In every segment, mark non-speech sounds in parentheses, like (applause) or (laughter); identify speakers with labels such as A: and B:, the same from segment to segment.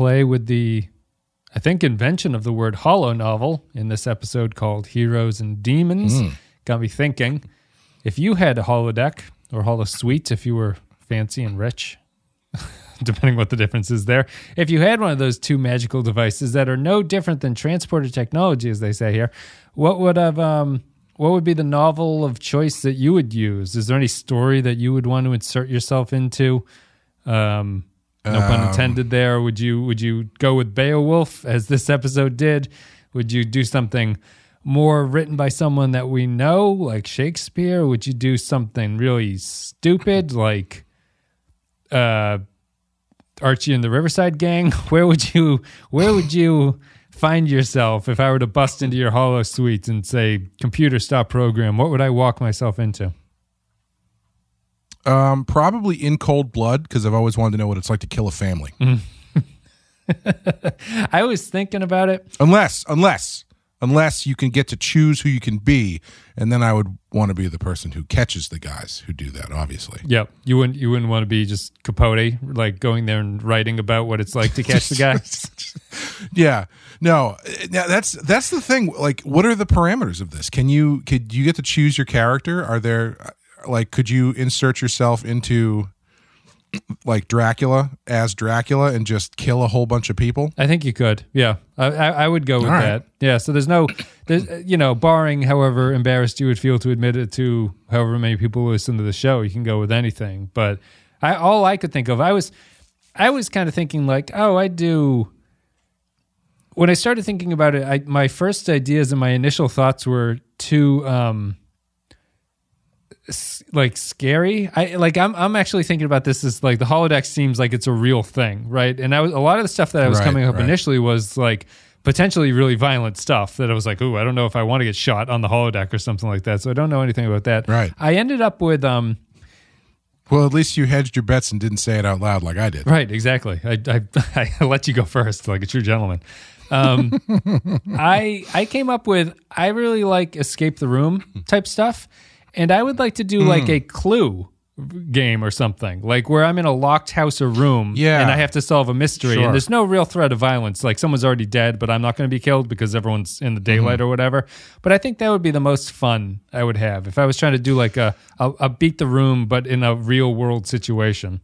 A: play with the, I think, invention of the word holo novel in this episode called Heroes and Demons. Got me thinking if you had a holodeck or holo suite, if you were fancy and rich, (laughs) depending what the difference is there, if you had one of those two magical devices that are no different than transporter technology, as they say here, what would have, um, what would be the novel of choice that you would use? Is there any story that you would want to insert yourself into? Um, no pun intended. There, would you would you go with Beowulf as this episode did? Would you do something more written by someone that we know, like Shakespeare? Would you do something really stupid, like uh, Archie and the Riverside Gang? (laughs) Where would you Where would you find yourself if I were to bust into your holo suite and say, "Computer, stop program"? What would I walk myself into?
B: Um, probably in cold blood because I've always wanted to know what it's like to kill a family. (laughs)
A: I was thinking about it.
B: Unless, unless, unless you can get to choose who you can be, and then I would want to be the person who catches the guys who do that. Obviously,
A: Yep, you wouldn't you wouldn't want to be just Capote, like going there and writing about what it's like to catch the guy. (laughs)
B: yeah. No, now that's that's the thing. Like, what are the parameters of this? Can you could you get to choose your character? Are there like could you insert yourself into like Dracula as Dracula and just kill a whole bunch of people?
A: I think you could. Yeah, I, I, I would go with
B: right.
A: that. Yeah. So there's no, there's you know, barring however embarrassed you would feel to admit it to however many people listen to the show, you can go with anything. But I all I could think of, I was, I was kind of thinking like, oh, I do. When I started thinking about it, I my first ideas and my initial thoughts were too. um like scary. I like I'm I'm actually thinking about this as like the holodeck seems like it's a real thing, right? And I was a lot of the stuff that I was
B: Right,
A: coming up
B: right.
A: initially was like potentially really violent stuff that I was like, "Ooh, I don't know if I want to get shot on the holodeck or something like that." So I don't know anything about that.
B: Right.
A: I ended up with um
B: Well, at least you hedged your bets and didn't say it out loud like I did.
A: Right, exactly. I, I, (laughs) I let you go first, like a true gentleman. Um, (laughs) I I came up with I really like escape the room type stuff, and I would like to do like
B: Hmm.
A: a clue game or something like where I'm in a locked house or room,
B: Yeah.
A: and I have to solve a mystery,
B: Sure.
A: and there's no real threat of violence. Like someone's already dead, but I'm not going to be killed because everyone's in the daylight
B: Mm-hmm.
A: or whatever. But I think that would be the most fun I would have if I was trying to do like a a, a beat the room, but in a real world situation.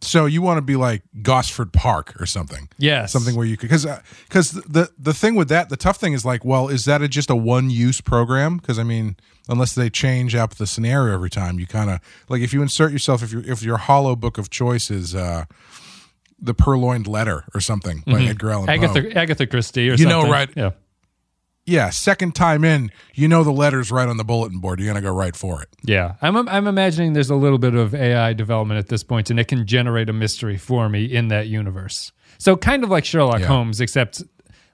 B: So you want to be like Gosford Park or something?
A: Yes.
B: something where you could because because the the thing with that the tough thing is like well is that a, just a one use program because I mean unless they change up the scenario every time you kind of like if you insert yourself if your if your holo book of choice is uh the purloined letter or something by Edgar Allan Poe.
A: Agatha Agatha Christie or
B: You know, right.
A: Yeah.
B: Yeah second time in you know the letter's right on the bulletin board you're gonna go right for it
A: Yeah. I'm I'm imagining there's a little bit of AI development at this point and it can generate a mystery for me in that universe. So kind of like Sherlock
B: Yeah.
A: Holmes except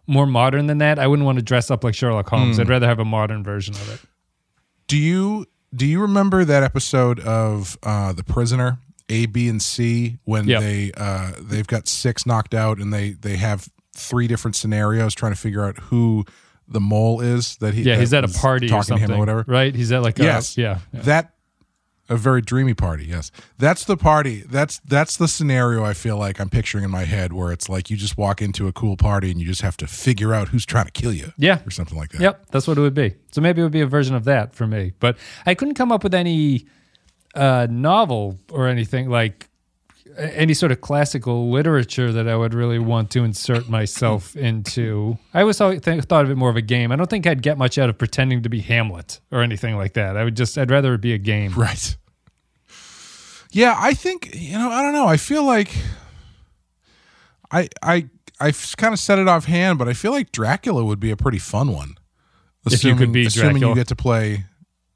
A: more modern than that. I wouldn't want to dress up like Sherlock. Holmes. I'd rather have a modern version of it.
B: do you do you remember that episode of uh the prisoner a b and c when
A: Yep.
B: they uh they've got six knocked out and they they have three different scenarios trying to figure out who the mole is that he
A: Yeah,
B: that
A: he's at a party or
B: talking to
A: something.
B: him or whatever
A: Right? He's at like a
B: yes
A: yeah. yeah.
B: that a very dreamy party yes that's the party that's that's the scenario i feel like i'm picturing in my head where it's like you just walk into a cool party and you just have to figure out who's trying to kill you
A: Yeah.
B: or something like that
A: Yep, that's what it would be. So maybe it would be a version of that for me. But I couldn't come up with any uh, novel or anything like a- any sort of classical literature that I would really want to insert myself into. I always thought, th- thought of it more of a game. I don't think I'd get much out of pretending to be Hamlet or anything like that. I would just, I'd rather it be a game. (laughs)
B: Right. Yeah, I think you know. I don't know. I feel like I I I kind of set it offhand, but I feel like Dracula would be a pretty fun one.
A: If you could be
B: assuming
A: Dracula.
B: you get to play.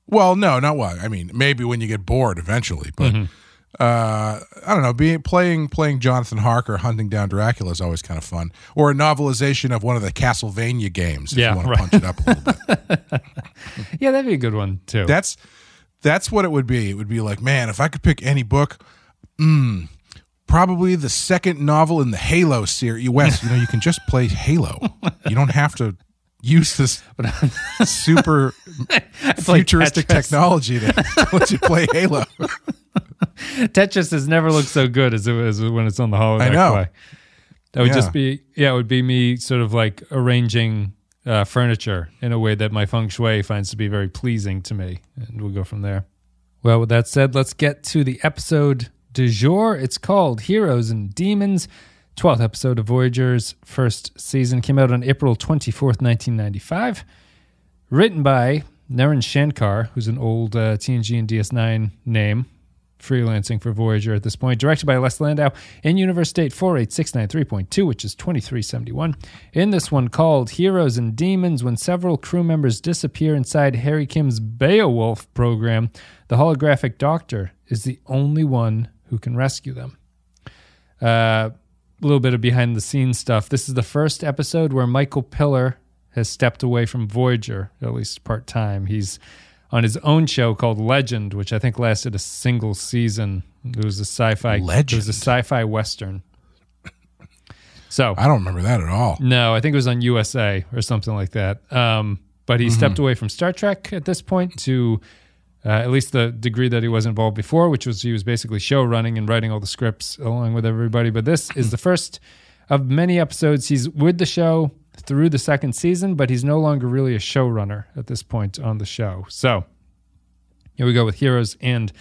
B: Well, no, not what I mean. Maybe when you get bored eventually, but
A: Mm-hmm.
B: Uh, I don't know. Being playing playing Jonathan Harker hunting down Dracula is always kind of fun, or a novelization of one of the Castlevania games. If
A: Yeah,
B: you want to punch it up a little bit. (laughs)
A: Yeah, that'd be a good one too.
B: That's that's what it would be. It would be like, man, if I could pick any book, mm, probably the second novel in the Halo series. Wes, you know, you can just play Halo. You don't have to use this (laughs) super (laughs) futuristic technology to let (laughs) you play Halo.
A: Tetris has never looked so good as it was when it's on the holodeck.
B: I know.
A: play. That would
B: Yeah.
A: just be yeah, it would be me sort of like arranging uh, furniture in a way that my feng shui finds to be very pleasing to me, and we'll go from there. Well, with that said, let's get to the episode du jour. It's called Heroes and Demons. 12th episode of Voyager's first season came out on April 24th, 1995. Written by Naren Shankar, who's an old uh, TNG and DS9 name, freelancing for Voyager at this point. Directed by Les Landau in Universe Date 48693.2, which is 2371. In this one called Heroes and Demons, when several crew members disappear inside Harry Kim's Beowulf program, the holographic doctor is the only one who can rescue them. Uh, little bit of behind the scenes stuff. This is the first episode where Michael Piller has stepped away from Voyager, at least part time. He's on his own show called Legend, which I think lasted a single season. It was a sci-fi.
B: Legend.
A: It was a sci-fi western. So
B: I don't remember that at all.
A: no, I think it was on USA or something like that. Um, but he stepped away from Star Trek at this point to uh, at least the degree that he was involved before, which was he was basically show running and writing all the scripts along with everybody. But this is the first of many episodes. He's with the show through the second season, but he's no longer really a showrunner at this point on the show. So here we go with Heroes and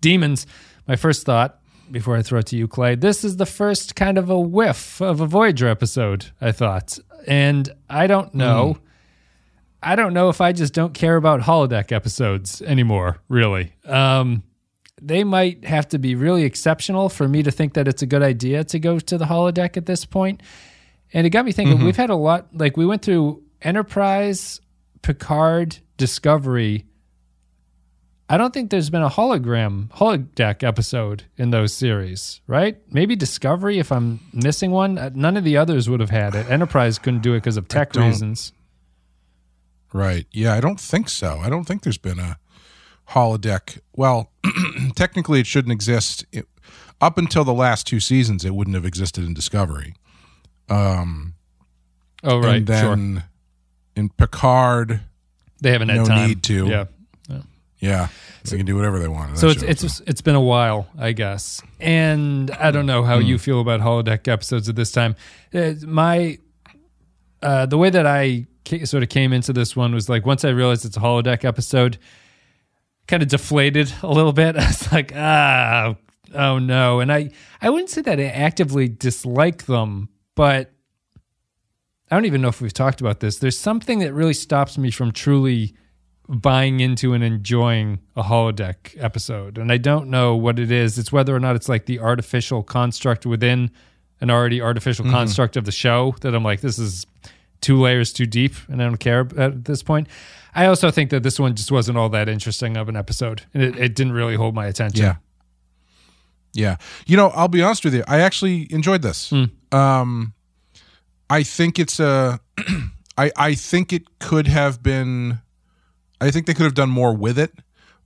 A: Demons. My first thought before I throw it to you, Clay, this is the first kind of a whiff of a Voyager episode, I thought. And I don't know. I don't know if I just don't care about holodeck episodes anymore, really. Um, they might have to be really exceptional for me to think that it's a good idea to go to the holodeck at this point. And it got me thinking, we've had a lot, like we went through Enterprise, Picard, Discovery. I don't think there's been a hologram, holodeck episode in those series, right? Maybe Discovery, if I'm missing one. Uh, None of the others would have had it. Enterprise couldn't do it because of tech reasons.
B: Right. Yeah, I don't think so. I don't think there's been a holodeck. Well, (clears throat) technically, it shouldn't exist. It, up until the last two seasons, it wouldn't have existed in Discovery. Um,
A: Oh, right.
B: and
A: sure.
B: then in Picard,
A: They haven't had
B: no
A: time.
B: need to.
A: Yeah.
B: yeah, they can do whatever they want.
A: So it's
B: show,
A: it's it's been a while, I guess, and I don't know how
B: Hmm.
A: you feel about holodeck episodes at this time. Uh, my uh, the way that I sort of came into this one was like once I realized it's a holodeck episode, kind of deflated a little bit. (laughs) I was like, ah, oh no, and I I wouldn't say that I actively dislike them, but I don't even know if we've talked about this. There's something that really stops me from truly buying into and enjoying a holodeck episode. And I don't know what it is. It's whether or not it's like the artificial construct within an already artificial construct of the show that I'm like, this is two layers too deep and I don't care at this point. I also think that this one just wasn't all that interesting of an episode. And it, it didn't really hold my attention.
B: Yeah. Yeah. You know, I'll be honest with you. I actually enjoyed this. Um I think it's a (clears throat) I I think it could have been I think they could have done more with it,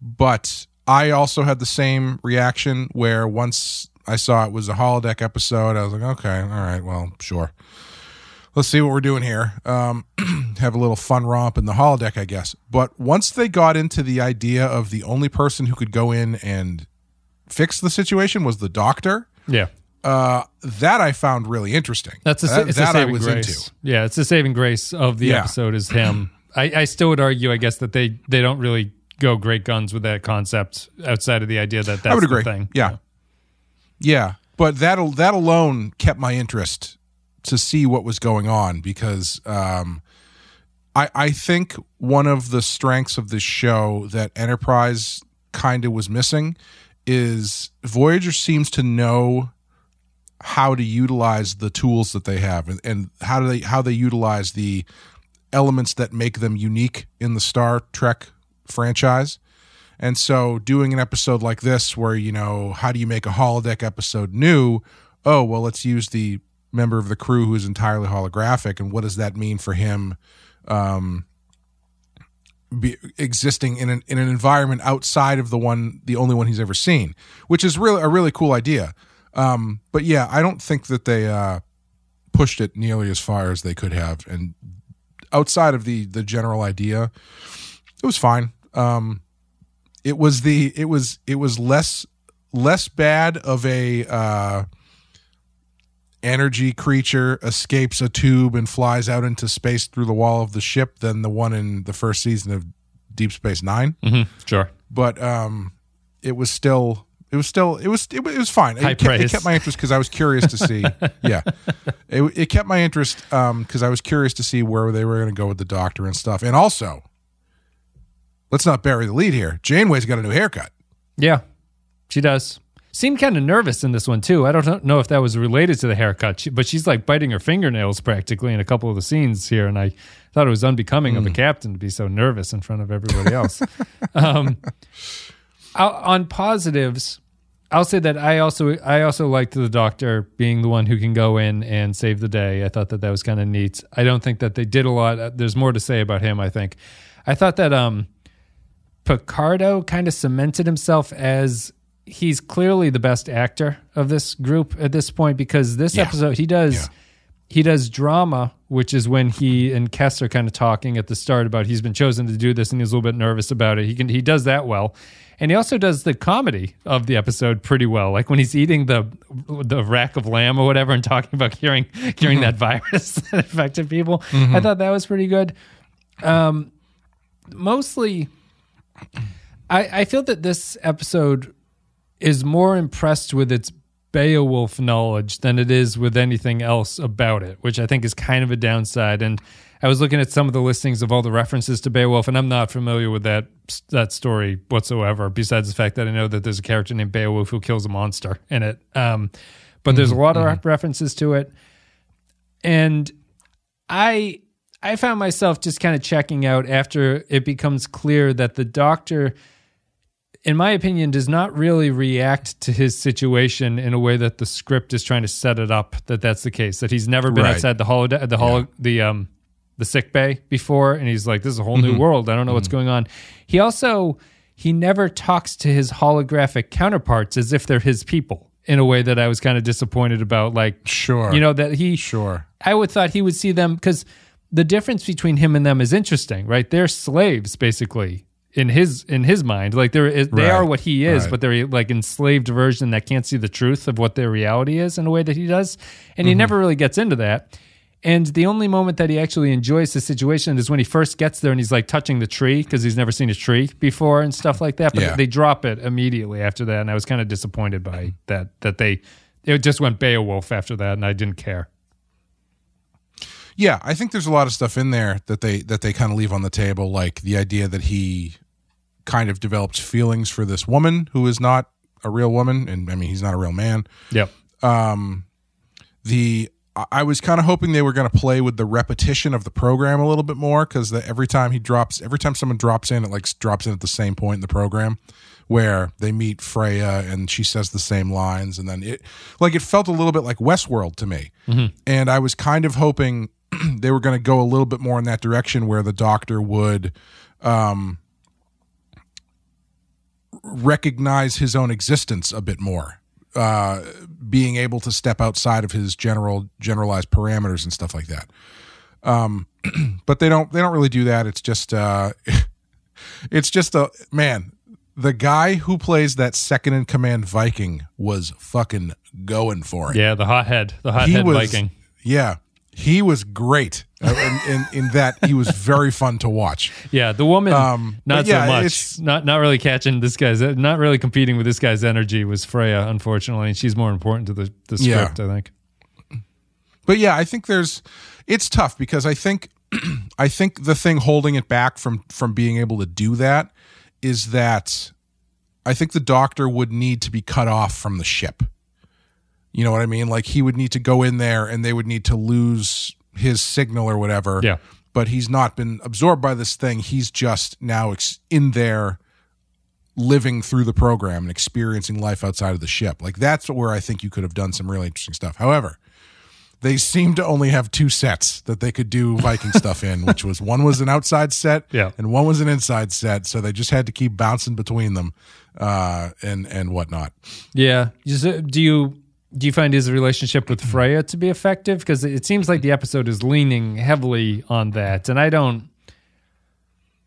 B: but I also had the same reaction where once I saw it was a holodeck episode, I was like, okay, all right, well, sure. Let's see what we're doing here. Um, (clears throat) have a little fun romp in the holodeck, I guess. But once they got into the idea of the only person who could go in and fix the situation was the doctor,
A: Yeah.
B: uh, that I found really interesting.
A: That's a,
B: that,
A: it's a
B: that I
A: saving
B: was
A: grace.
B: into.
A: Yeah, it's a saving grace of the
B: Yeah.
A: episode is him. (clears throat) I, I still would argue, I guess, that they they don't really go great guns with that concept outside of the idea that that's
B: I would agree.
A: the thing.
B: Yeah. Yeah, but that that alone kept my interest to see what was going on because um, I I think one of the strengths of this show that Enterprise kind of was missing is Voyager seems to know how to utilize the tools that they have and, and how do they how they utilize the elements that make them unique in the Star Trek franchise. And so doing an episode like this where, you know, how do you make a holodeck episode new? Oh, well, let's use the member of the crew who's entirely holographic and what does that mean for him um be existing in an in an environment outside of the one the only one he's ever seen, which is really a really cool idea. Um but yeah, I don't think that they uh pushed it nearly as far as they could have and outside of the the general idea it was fine um it was the it was it was less less bad of a uh energy creature escapes a tube and flies out into space through the wall of the ship than the one in the first season of Deep Space 9
A: Mm-hmm. Sure.
B: but um, it was still it was still it was it, was- it was fine. It, kept, it kept my interest because I was curious to see. (laughs) yeah, it, it kept my interest because I was curious to see where they were going to go with the doctor and stuff. And also, let's not bury the lead here. Janeway's got a new haircut.
A: Yeah, she does. Seemed kind of nervous in this one too. I don't know if that was related to the haircut, but she's like biting her fingernails practically in a couple of the scenes here, and I thought it was unbecoming of a captain to be so nervous in front of everybody else. (laughs) um, on positives, I'll say that I also I also liked the doctor being the one who can go in and save the day. I thought that that was kind of neat. I don't think that they did a lot. There's more to say about him. I think. I thought that um, Picardo kind of cemented himself as he's clearly the best actor of this group at this point because this
B: Yeah.
A: episode he does
B: Yeah.
A: he does drama, which is when he and Kes are kind of talking at the start about he's been chosen to do this and he's a little bit nervous about it. He can he does that well. And he also does the comedy of the episode pretty well. Like when he's eating the the rack of lamb or whatever and talking about curing curing that virus (laughs) that affected people. I thought that was pretty good. Um mostly I, I feel that this episode is more impressed with its Beowulf knowledge than it is with anything else about it, which I think is kind of a downside. And I was looking at some of the listings of all the references to Beowulf, and I'm not familiar with that that story whatsoever. Besides the fact that I know that there's a character named Beowulf who kills a monster in it, um, but there's a lot of re- references to it, and I I found myself just kind of checking out after it becomes clear that the doctor in my opinion, does not really react to his situation in a way that the script is trying to set it up that that's the case. That he's never been
B: Right.
A: outside the holo the holo the um the sick bay before, and he's like, "This is a whole new world. I don't know what's going on." He also he never talks to his holographic counterparts as if they're his people in a way that I was kind of disappointed about. Like,
B: Sure.
A: you know that he
B: Sure.
A: I would thought he would see them because the difference between him and them is interesting, right? They're slaves basically in his in his mind. Like they're they
B: Right.
A: are what he is,
B: Right.
A: but they're like enslaved version that can't see the truth of what their reality is in a way that he does, and he mm-hmm. never really gets into that. And the only moment that he actually enjoys the situation is when he first gets there and he's like touching the tree because he's never seen a tree before and stuff like that. But
B: Yeah.
A: they drop it immediately after that, and I was kind of disappointed by mm-hmm. that. That they it just went Beowulf after that, and I didn't care.
B: Yeah, I think there's a lot of stuff in there that they that they kind of leave on the table, like the idea that he kind of develops feelings for this woman who is not a real woman, and I mean he's not a real man.
A: Yep.
B: Um, the I- was kind of hoping they were going to play with the repetition of the program a little bit more because every time he drops, every time someone drops in, it like drops in at the same point in the program where they meet Freya and she says the same lines, and then it like it felt a little bit like Westworld to me, and I was kind of hoping (clears throat) they were going to go a little bit more in that direction where the Doctor would um, recognize his own existence a bit more uh, being able to step outside of his general generalized parameters and stuff like that. Um, (clears throat) but they don't they don't really do that. It's just uh, (laughs) it's just a man. The guy who plays that second in command Viking was fucking going for it.
A: Yeah, the hothead, the
B: he
A: hothead
B: was
A: Viking.
B: yeah. He was great uh, in, in, in that he was very fun to watch.
A: Yeah, the woman,
B: Um,
A: not
B: yeah,
A: so much. Not not really catching this guy's, not really competing with this guy's energy was Freya. Unfortunately, and she's more important to the the
B: Yeah.
A: script. I think.
B: But yeah, I think there's it's tough because I think (clears throat) I think the thing holding it back from from being able to do that is that I think the doctor would need to be cut off from the ship. You know what I mean? Like he would need to go in there and they would need to lose his signal or whatever.
A: Yeah.
B: But he's not been absorbed by this thing. He's just now ex- in there living through the program and experiencing life outside of the ship. Like that's where I think you could have done some really interesting stuff. However, they seem to only have two sets that they could do Viking (laughs) stuff in, which was one was an outside set
A: Yeah.
B: and one was an inside set. So they just had to keep bouncing between them uh, and and whatnot.
A: Yeah. Is it- Do you do you find his relationship with Freya to be effective? Because it seems like the episode is leaning heavily on that, and I don't.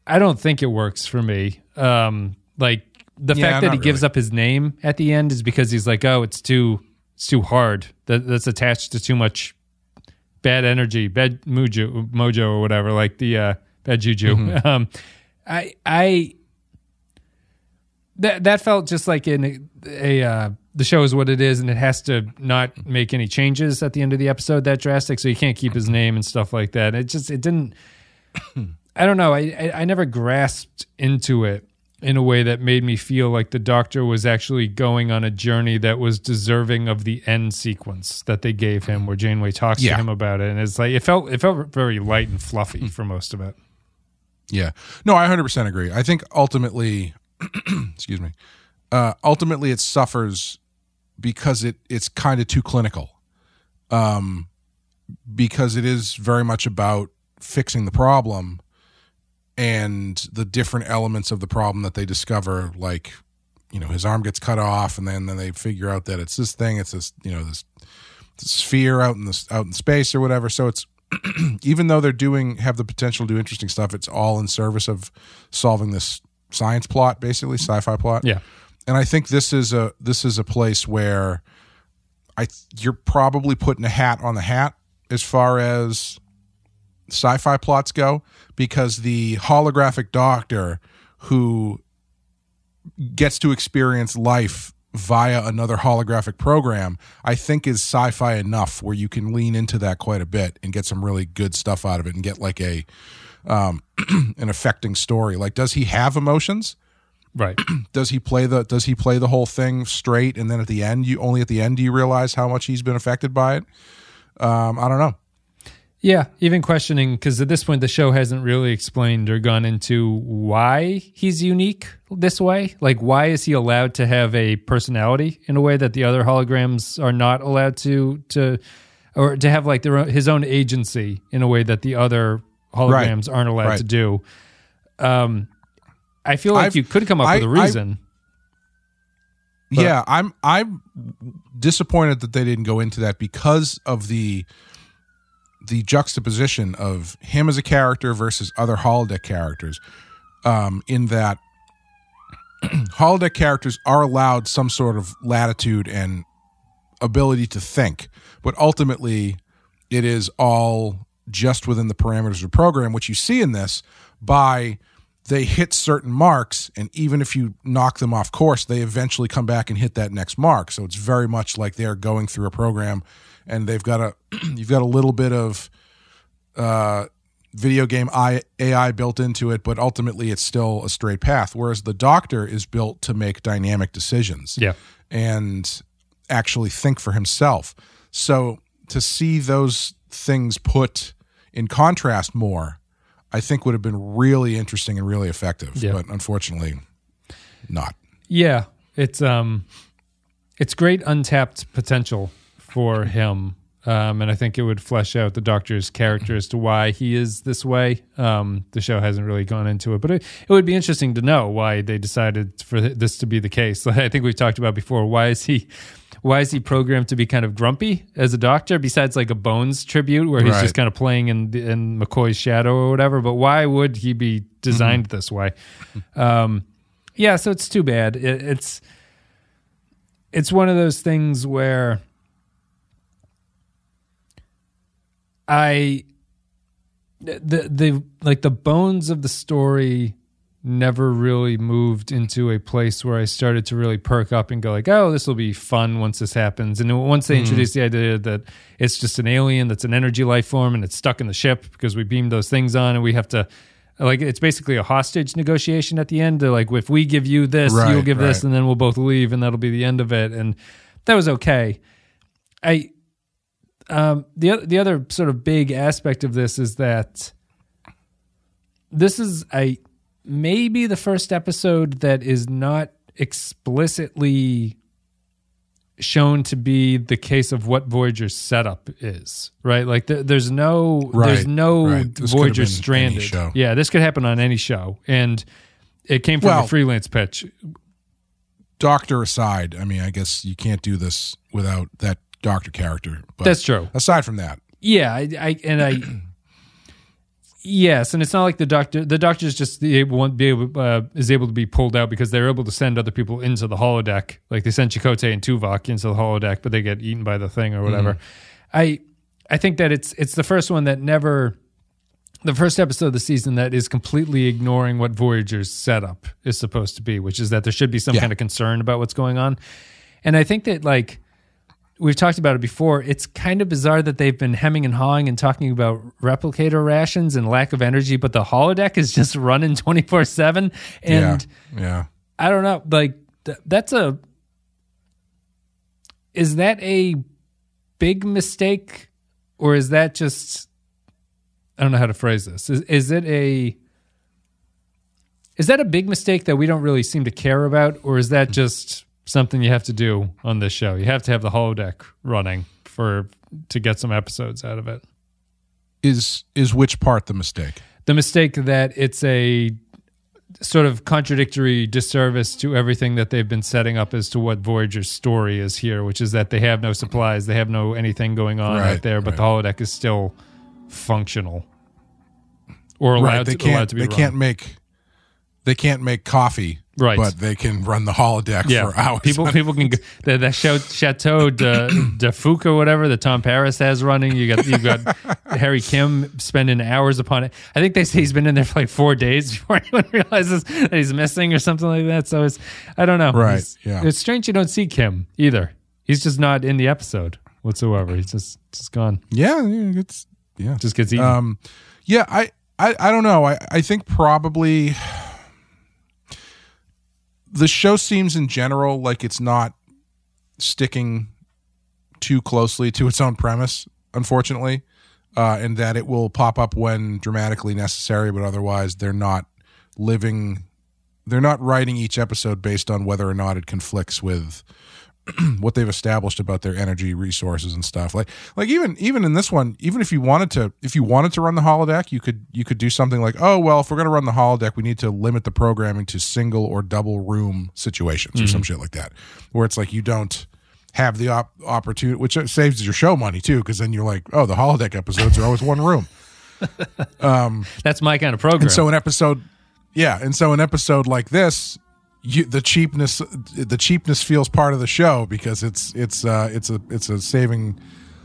A: I don't think it works for me. Um, like the
B: Yeah,
A: fact that he
B: not
A: gives up his name at the end is because he's like, oh, it's too it's too hard. That that's attached to too much bad energy, bad mojo, mojo or whatever, like the uh, bad juju.
B: Mm-hmm. (laughs)
A: Um, I I that that felt just like in a, uh, the show is what it is, and it has to not make any changes at the end of the episode that drastic, so you can't keep his name and stuff like that. It just it didn't. (coughs) I don't know. I, I I never grasped into it in a way that made me feel like the doctor was actually going on a journey that was deserving of the end sequence that they gave him, where Janeway talks
B: Yeah.
A: to him about it, and it's like it felt it felt very light and fluffy for most of it.
B: Yeah. No, I 100% agree. I think ultimately, (coughs) excuse me, uh, ultimately it suffers because it it's kind of too clinical. Um, because it is very much about fixing the problem and the different elements of the problem that they discover, like, you know, his arm gets cut off and then, then they figure out that it's this thing, it's this, you know, this, this sphere out in this out in space or whatever. So it's (clears throat) even though they're doing have the potential to do interesting stuff, it's all in service of solving this science plot, basically sci-fi plot.
A: Yeah.
B: And I think this is a this is a place where I you're probably putting a hat on the hat as far as sci-fi plots go because the holographic doctor who gets to experience life via another holographic program, I think is sci-fi enough where you can lean into that quite a bit and get some really good stuff out of it and get like a um (clears throat) an affecting story. Like does he have emotions?
A: Right. (clears throat)
B: Does he play the does he play the whole thing straight and then at the end you only at the end do you realize how much he's been affected by it? Um I don't know.
A: Yeah, even questioning because at this point the show hasn't really explained or gone into why he's unique this way. Like, why is he allowed to have a personality in a way that the other holograms are not allowed to to, or to have like their own, his own agency in a way that the other holograms aren't allowed
B: right.
A: to do. Um, I feel like
B: I've-
A: you could come up
B: I-
A: with a reason. But-
B: yeah, I'm I'm disappointed that they didn't go into that because of the the juxtaposition of him as a character versus other holodeck characters. Um, in that (clears throat) holodeck characters are allowed some sort of latitude and ability to think, but ultimately it is all just within the parameters of the program, which you see in this by they hit certain marks, and even if you knock them off course, they eventually come back and hit that next mark. So it's very much like they're going through a program, and they've got a (clears throat) you've got a little bit of uh, video game AI built into it, but ultimately it's still a straight path. Whereas the Doctor is built to make dynamic decisions
A: Yeah.
B: and actually think for himself. So to see those things put in contrast more, I think would have been really interesting and really effective.
A: Yeah.
B: But unfortunately, not.
A: Yeah, it's um, it's great untapped potential for him, um, and I think it would flesh out the Doctor's character as to why he is this way. Um, the show hasn't really gone into it, but it, it would be interesting to know why they decided for this to be the case. (laughs) I think we've talked about before. Why is he? Why is he programmed to be kind of grumpy as a doctor? Besides, like a Bones tribute, where he's
B: Right.
A: just kind of playing in in McCoy's shadow or whatever. But why would he be designed this way? Um, yeah, so it's too bad. It, it's it's one of those things where I the the like the bones of the story never really moved into a place where I started to really perk up and go like, oh, this will be fun once this happens. And once they introduced the idea that it's just an alien that's an energy life form and it's stuck in the ship because we beamed those things on and we have to like it's basically a hostage negotiation at the end. They're like, if we give you this,
B: Right,
A: you'll give this, and then we'll both leave, and that'll be the end of it. And that was okay. I um, the the other sort of big aspect of this is that this is a maybe the first episode that is not explicitly shown to be the case of what Voyager's setup is, right? Like th- there's no there's no
B: right. This could have
A: Voyager stranded.
B: show.
A: Yeah, this could happen on any show, and it came from
B: Well-
A: a freelance pitch.
B: Doctor aside, I mean, I guess you can't do this without that Doctor character. But
A: That's true.
B: aside from that,
A: Yeah, I, I and I Yes, and it's not like the doctor. The doctor is just the able be able uh, is able to be pulled out because they're able to send other people into the holodeck. Like they sent Chakotay and Tuvok into the holodeck, but they get eaten by the thing or whatever. I I think that it's it's the first one that never the first episode of the season that is completely ignoring what Voyager's setup is supposed to be, which is that there should be some
B: Yeah.
A: kind of concern about what's going on. And I think that like we've talked about it before, it's kind of bizarre that they've been hemming and hawing and talking about replicator rations and lack of energy, but the holodeck is just running 24 7. And
B: yeah, yeah.
A: I don't know, like th- that's a is that a big mistake or is that just I don't know how to phrase this. Is is it a is that a big mistake that we don't really seem to care about or is that just something you have to do on this show? You have to have the holodeck running for to get some episodes out of it.
B: Is is which part the mistake?
A: the mistake that it's a sort of contradictory disservice to everything that they've been setting up as to what Voyager's story is here, which is that they have no supplies, they have no anything going on
B: Right,
A: out there, but
B: right.
A: the holodeck is still functional or allowed,
B: right, they
A: to, allowed
B: can't.
A: to be
B: They
A: run.
B: can't make. They can't make coffee.
A: Right.
B: but they can run the holodeck
A: yeah,
B: for hours.
A: people people can go, the, the Chateau de, (coughs) de Foucault or whatever that Tom Paris has running. You got you got (laughs) Harry Kim spending hours upon it. I think they say he's been in there for like four days (laughs) before anyone realizes that he's missing or something like that. So it's I don't know.
B: Right,
A: He's-
B: yeah.
A: It's strange you don't see Kim either. He's just not in the episode whatsoever. He's just just gone.
B: yeah, yeah, it's yeah.
A: Just gets eaten.
B: Um, yeah, I, I, I don't know. I, I think probably the show seems in general like it's not sticking too closely to its own premise, unfortunately, uh, and that it will pop up when dramatically necessary, but otherwise they're not living. They're not writing each episode based on whether or not it conflicts with (clears throat) what they've established about their energy resources and stuff. Like like even even in this one, even if you wanted to if you wanted to run the holodeck, you could you could do something like, "Oh, well, if we're going to run the holodeck, we need to limit the programming to single or double room situations or some shit like that." Where it's like you don't have the op- opportunity which saves your show money too because then you're like, "Oh, the holodeck episodes are always one room." (laughs)
A: Um, That's my kind of program.
B: And so an episode, yeah, and so an episode like this, you, the cheapness, the cheapness feels part of the show because it's it's uh, it's a it's a saving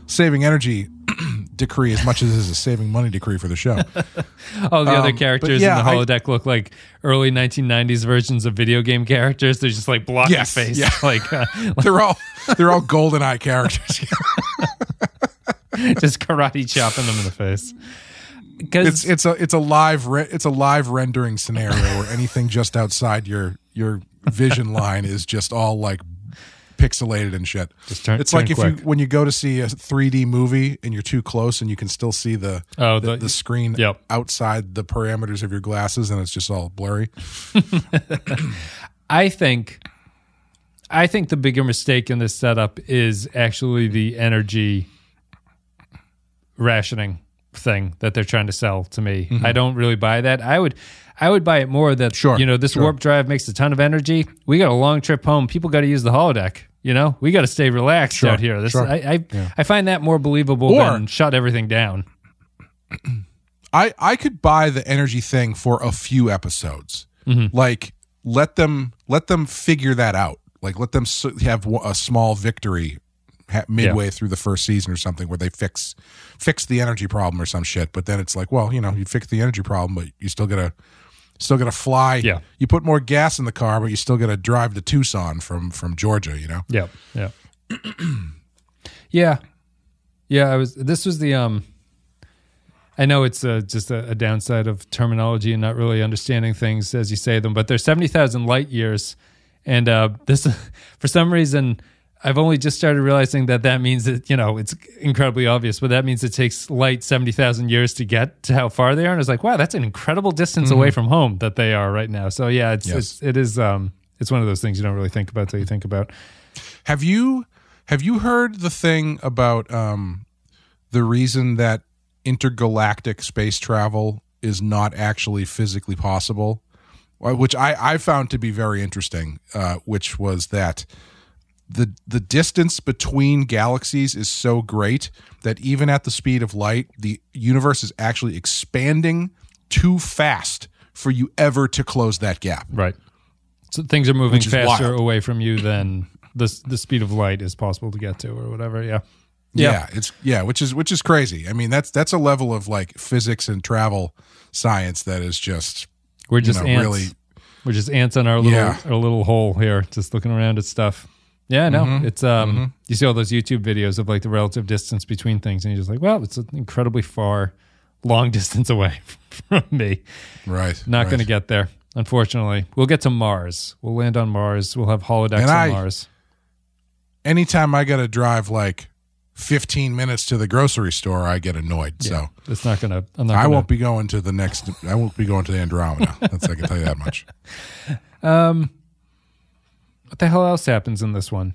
B: saving energy (clears throat) decree as much as it is a saving money decree for the show. (laughs)
A: All the other
B: Um, but
A: characters
B: yeah,
A: in the
B: I-
A: holodeck look like early 1990s versions of video game characters. They're just like blocky
B: Yes,
A: face,
B: yeah. (laughs)
A: like uh, (laughs)
B: they're all they're all GoldenEye characters.
A: just karate chopping them in the face. Because
B: it's it's a it's a live re- it's a live rendering scenario where (laughs) anything just outside your your vision line is just all like pixelated and shit.
A: Just turn-
B: it's
A: turn
B: like if
A: quick.
B: you when you go to see a 3D movie and you're too close and you can still see the
A: Oh,
B: the,
A: the-
B: the screen
A: Yep.
B: outside the parameters of your glasses and it's just all blurry. (laughs)
A: I think, I think the bigger mistake in this setup is actually the energy rationing thing that they're trying to sell to me. I don't really buy that. I would, I would buy it more that
B: Sure,
A: you know this
B: sure.
A: warp drive makes a ton of energy. We got a long trip home. People got to use the holodeck. You know, we got to stay relaxed
B: Sure,
A: out here. This,
B: sure.
A: I, I, I find that more believable
B: Or-
A: than shut everything down. (clears throat)
B: I I could buy the energy thing for a few episodes.
A: Mm-hmm.
B: Like let them let them figure that out. Like let them have a small victory midway through the first season or something where they fix fix the energy problem or some shit. But then it's like, well, you know, you fix the energy problem, but you still gotta still gotta fly.
A: Yeah.
B: You put more gas in the car, but you still gotta drive to Tucson from from Georgia. You know.
A: Yep. Yeah. (clears throat) yeah. Yeah. I was. This was the. Um. I know it's uh, just a, a downside of terminology and not really understanding things as you say them, but there's seventy thousand light years, and uh, this (laughs) for some reason I've only just started realizing that that means that you know it's incredibly obvious, but that means it takes light seventy thousand years to get to how far they are, and it's like wow, that's an incredible distance away from home that they are right now. So yeah, it's,
B: Yes.
A: it's it is um it's one of those things you don't really think about till you think about.
B: Have you have you heard the thing about um, the reason that intergalactic space travel is not actually physically possible? Which I, I found to be very interesting, uh, which was that the the distance between galaxies is so great that even at the speed of light, the universe is actually expanding too fast for you ever to close that gap.
A: Right. So things are moving faster
B: wild.
A: away from you than the the speed of light is possible to get to, or whatever. Yeah.
B: Yeah. it's yeah, which is which is crazy. I mean, that's that's a level of like physics and travel science that is just
A: We're
B: you
A: just
B: know,
A: ants.
B: really
A: We're just ants on our little
B: Yeah.
A: our little hole here, just looking around at stuff. Yeah, no,
B: Mm-hmm.
A: it's um. You see all those YouTube videos of like the relative distance between things, and you're just like, well, it's an incredibly far, long (laughs) distance away (laughs) from me.
B: right.
A: Not
B: right.
A: going to get there, unfortunately. We'll get to Mars. We'll land on Mars. We'll have holodecks on Mars.
B: anytime I got to drive like 15 minutes to the grocery store, I get annoyed. So
A: It's not going to.
B: I
A: gonna,
B: won't be going to the next. I won't be going to the Andromeda. That's I can tell you that much. (laughs)
A: What the hell else happens in this one?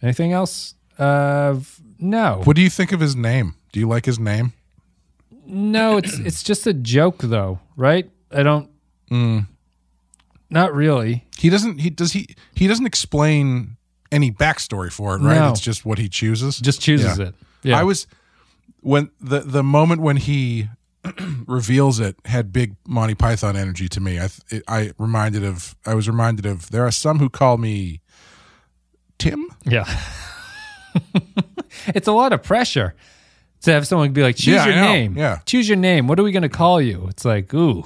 A: Anything else? Uh, no.
B: What do you think of his name? Do you like his name?
A: No, (clears throat) it's it's just a joke though, right? I don't.
B: Mm.
A: Not really.
B: He doesn't. He does. He he doesn't explain any backstory for it, right?
A: No.
B: It's just what he chooses.
A: Just chooses
B: Yeah.
A: it. Yeah.
B: I was when the the moment when he (clears throat) reveals it had big Monty Python energy to me. I it, I reminded of. I was reminded of. There are some who call me Tim.
A: Yeah. (laughs) it's a lot of pressure to have someone be like, choose
B: Yeah,
A: your name.
B: Yeah.
A: Choose your name. What are we going to call you? It's like, ooh,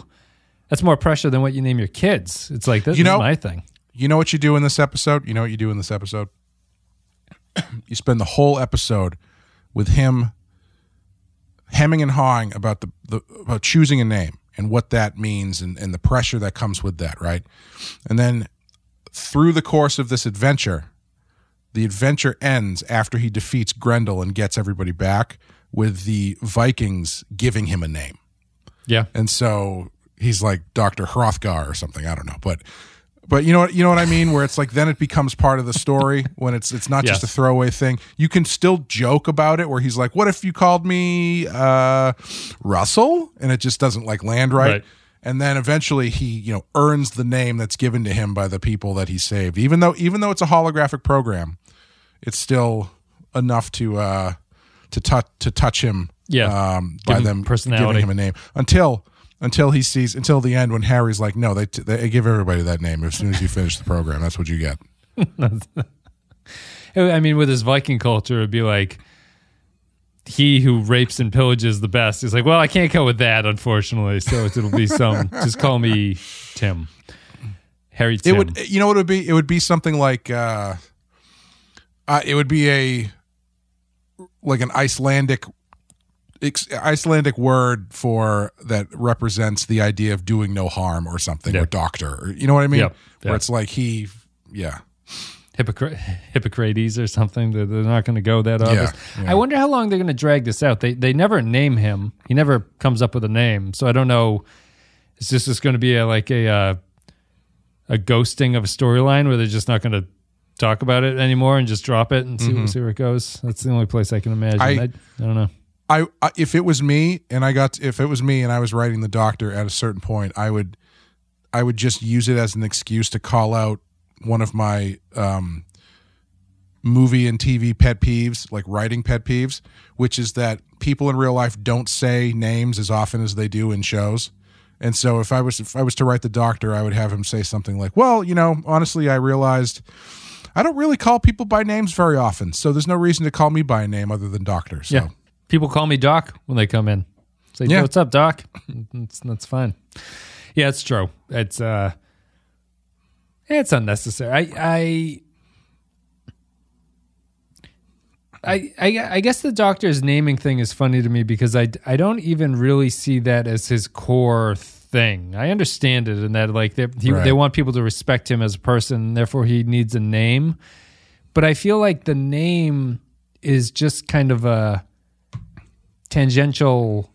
A: that's more pressure than what you name your kids. It's like, this
B: You
A: is my thing.
B: You know what you do in this episode? You know what you do in this episode? (clears throat) you spend the whole episode with him hemming and hawing about the, the about choosing a name and what that means and, and the pressure that comes with that, right? And then through the course of this adventure, the adventure ends after he defeats Grendel and gets everybody back with the Vikings giving him a name.
A: Yeah.
B: And so he's like Dr. Hrothgar or something. I don't know. But but you know what you know what I mean? Where it's like then it becomes part of the story when it's it's not just a throwaway thing. You can still joke about it where he's like, What if you called me uh Russell? And it just doesn't like land right.
A: Right.
B: And then eventually he, you know, earns the name that's given to him by the people that he saved. Even though even though it's a holographic program, it's still enough to uh to touch to touch him
A: Yeah.
B: um, by them
A: personality.
B: giving him a name until until he sees until the end when Harry's like, no, they they give everybody that name as soon as you finish the program. That's what you get. (laughs)
A: I mean, with his Viking culture, it'd be like, he who rapes and pillages the best. He's like, well, I can't go with that, unfortunately. So it'll be some, (laughs) just call me Tim. Harry
B: It would, you know, what it would be. It would be something like, uh, uh, it would be a like an Icelandic Icelandic word for that represents the idea of doing no harm or something
A: Yeah.
B: or doctor. Or, you know what I mean?
A: Yep.
B: Where it's like he, yeah.
A: Hippocra- Hippocrates or something. They're, they're not going to go that obvious.
B: yeah.
A: I wonder how long they're going to drag this out. They they never name him. He never comes up with a name. So I don't know. Is this just going to be a, like a uh, a ghosting of a storyline where they're just not going to talk about it anymore and just drop it and see, see where it goes? That's the only place I can imagine. I,
B: I-
A: I, don't know.
B: I, I if it was me and I got if it was me and I was writing the doctor at a certain point, I would I would just use it as an excuse to call out one of my um, movie and TV pet peeves, like writing pet peeves, which is that people in real life don't say names as often as they do in shows. And so if I was if I was to write the doctor, I would have him say something like, "Well, you know, honestly, I realized I don't really call people by names very often, so there's no reason to call me by a name other than doctor." So
A: Yeah. People call me Doc when they come in. Say,
B: Yeah.
A: what's up, Doc? That's, that's fine. Yeah, it's true. It's uh it's unnecessary. I I I, I, I guess the doctor's naming thing is funny to me because I, I don't even really see that as his core thing. I understand it in that like they he,
B: Right.
A: they want people to respect him as a person, and therefore he needs a name. But I feel like the name is just kind of a tangential,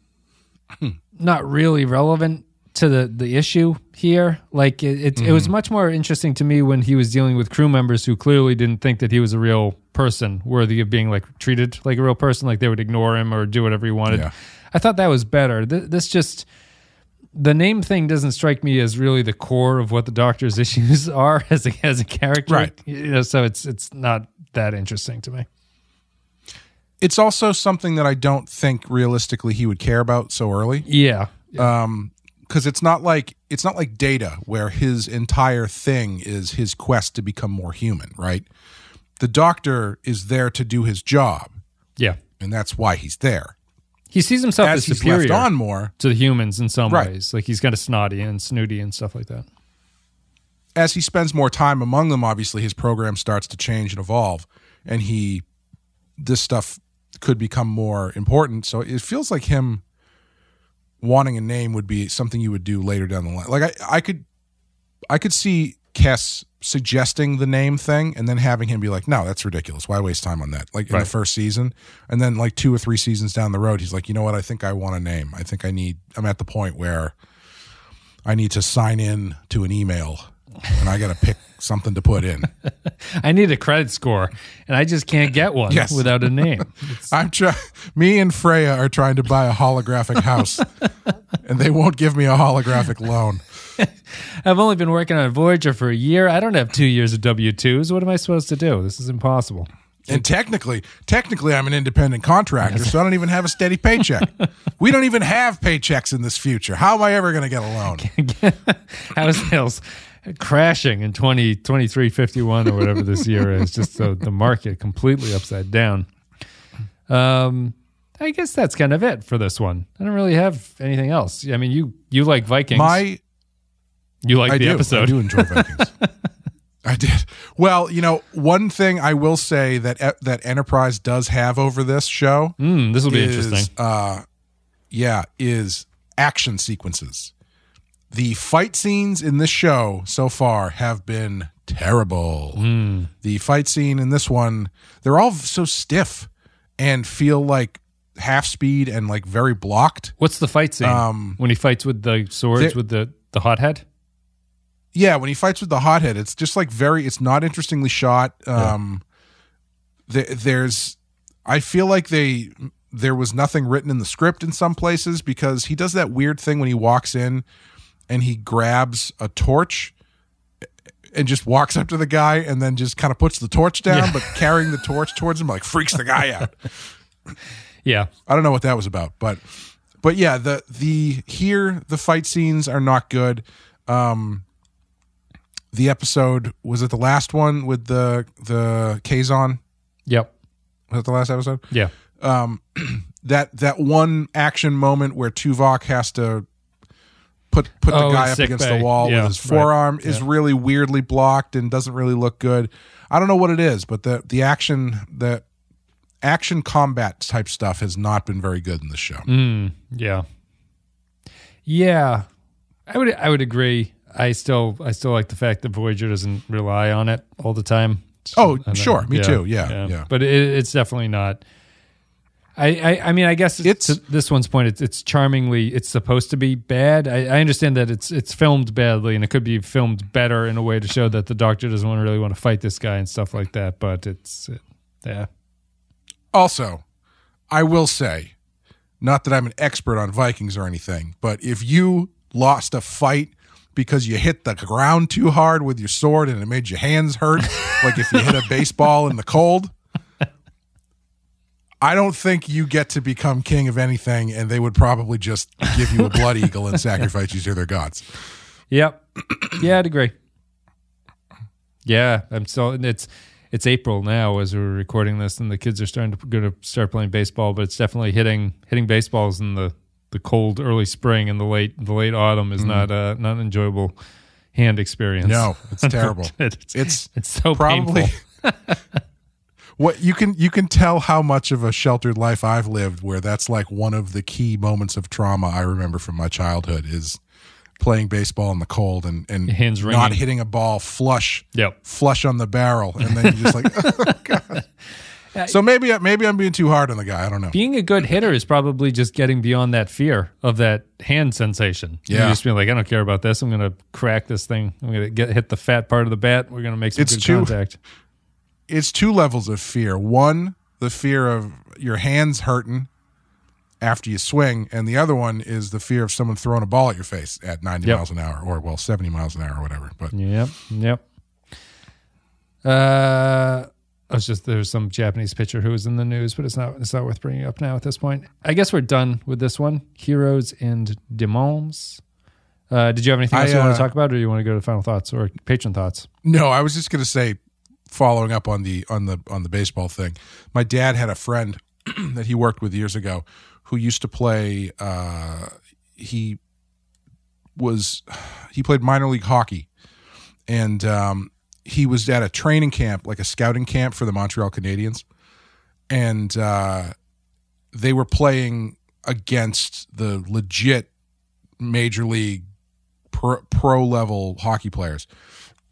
A: hmm. not really relevant to the the issue here. Like it, it, it was mm-hmm. much more interesting to me when he was dealing with crew members who clearly didn't think that he was a real person, worthy of being like treated like a real person, like they would ignore him or do whatever he wanted.
B: Yeah.
A: I thought that was better. Th- this just the name thing doesn't strike me as really the core of what the Doctor's (laughs) issues are as a as a character.
B: Right.
A: You know, so it's it's not that interesting to me.
B: It's also something that I don't think realistically he would care about so early.
A: Yeah.
B: Um, because it's not like it's not like Data where his entire thing is his quest to become more human, right? The Doctor is there to do his job,
A: Yeah.
B: and that's why he's there.
A: He sees himself as,
B: As he's
A: superior
B: on more,
A: to the humans in some
B: Right.
A: ways. Like he's kind of snotty and snooty and stuff like that.
B: as he spends more time among them, obviously his program starts to change and evolve, and he this stuff could become more important. So it feels like him wanting a name would be something you would do later down the line. Like I, I could, I could see Kes suggesting the name thing and then having him be like, "No, that's ridiculous. Why waste time on that?" Like in the first season, and then like two or three seasons down the road, he's like, "You know what? I think I want a name. I think I need. I'm at the point where." I need to sign in to an email and I got to pick something to put in. (laughs)
A: I need a credit score, and I just can't get one
B: Yes.
A: without a name. (laughs)
B: I'm trying. Me and Freya are trying to buy a holographic house, (laughs) and they won't give me a holographic loan.
A: I've only been working on Voyager for a year. I don't have two years of W twos. What am I supposed to do? This is impossible.
B: And technically, technically, I'm an independent contractor, so I don't even have a steady paycheck. we don't even have paychecks in this future. How am I ever going to get a loan?
A: House sales crashing in 20, 2351 or whatever this year is. (laughs) Just the, the market completely upside down. Um, I guess that's kind of it for this one. I don't really have anything else. I mean, you you like Vikings.
B: My
A: you like
B: I
A: the
B: do.
A: episode.
B: I do enjoy Vikings. (laughs) I did. Well, you know, one thing I will say that that Enterprise does have over this show
A: Mm, this will be
B: is,
A: interesting.
B: Uh, yeah, is action sequences. The fight scenes in this show so far have been terrible.
A: Hmm.
B: The fight scene in this one, they're all so stiff and feel like half speed and like very blocked.
A: What's the fight scene
B: um,
A: when he fights with the swords with the the hothead?
B: Yeah, when he fights with the hothead, it's just like very. It's not interestingly shot. Um, there, there's, I feel like they there was nothing written in the script in some places because he does that weird thing when he walks in and he grabs a torch and just walks up to the guy and then just kind of puts the torch down,
A: Yeah.
B: but carrying the torch towards him like freaks the guy out.
A: Yeah,
B: I don't know what that was about, but but yeah, the the here the fight scenes are not good. Um the episode was it the last one with the the Kazon?
A: yep,
B: Was that the last episode?
A: yeah, Um (clears throat)
B: That that one action moment where Tuvok has to put put the
A: Oh,
B: guy up against
A: bay.
B: the wall
A: Yeah,
B: with his
A: right.
B: forearm is really weirdly blocked and doesn't really look good. I don't know what it is, but the the action the action combat type stuff has not been very good in the show.
A: Mm, yeah, yeah. I would I would agree. I still I still like the fact that Voyager doesn't rely on it all the time.
B: Oh, sure. Me too. Yeah, yeah.
A: But it, it's definitely not. I, I, I mean, I guess it's,
B: It's-
A: to this one's point. It's, it's charmingly. It's supposed to be bad. I, I understand that it's it's filmed badly, and it could be filmed better in a way to show that the Doctor doesn't want really want to fight this guy and stuff like that. But it's, it, yeah,
B: Also, I will say, not that I'm an expert on Vikings or anything, but if you lost a fight because you hit the ground too hard with your sword and it made your hands hurt, like if you hit a (laughs) baseball in the cold, I don't think you get to become king of anything, and they would probably just give you a blood (laughs) eagle and sacrifice you to their gods.
A: Yep. (clears throat) yeah, I'd agree. Yeah, I'm still. It's it's April now as we're recording this, and the kids are starting to going to start playing baseball. But it's definitely hitting hitting baseballs in the the cold early spring and the late the late autumn is not uh, not an enjoyable hand experience.
B: No, it's terrible. (laughs)
A: it's
B: It's
A: it's so
B: probably
A: painful. (laughs)
B: what you can you can tell how much of a sheltered life I've lived where that's like one of the key moments of trauma I remember from my childhood is playing baseball in the cold and and
A: hands
B: not hitting a ball flush
A: Yep.
B: flush on the barrel and then you're just like (laughs) oh god. (laughs) So maybe maybe I'm being too hard on the guy. I don't know.
A: Being a good hitter is probably just getting beyond that fear of that hand sensation.
B: Yeah.
A: You just being like, I don't care about this. I'm going to crack this thing. I'm going to get hit the fat part of the bat. We're going to make some
B: It's
A: good
B: too-
A: contact.
B: It's two levels of fear. One, the fear of your hands hurting after you swing, and the other one is the fear of someone throwing a ball at your face at 90
A: Yep.
B: miles an hour, or well, 70 miles an hour, or whatever. But
A: Yep. Yep. Uh, I was just there's some Japanese pitcher who was in the news, but it's not it's not worth bringing up now at this point. I guess we're done with this one. Heroes and Demons. Uh, did you have anything
B: I,
A: else you want
B: uh,
A: to talk about, or you want to go to final thoughts or patron thoughts?
B: No, I was just going to say, following up on the on the on the baseball thing. My dad had a friend (clears throat) that he worked with years ago who used to play. Uh, he was (sighs) he played minor league hockey, and um, he was at a training camp, like a scouting camp for the Montreal Canadiens, and uh, they were playing against the legit major league pro, pro level hockey players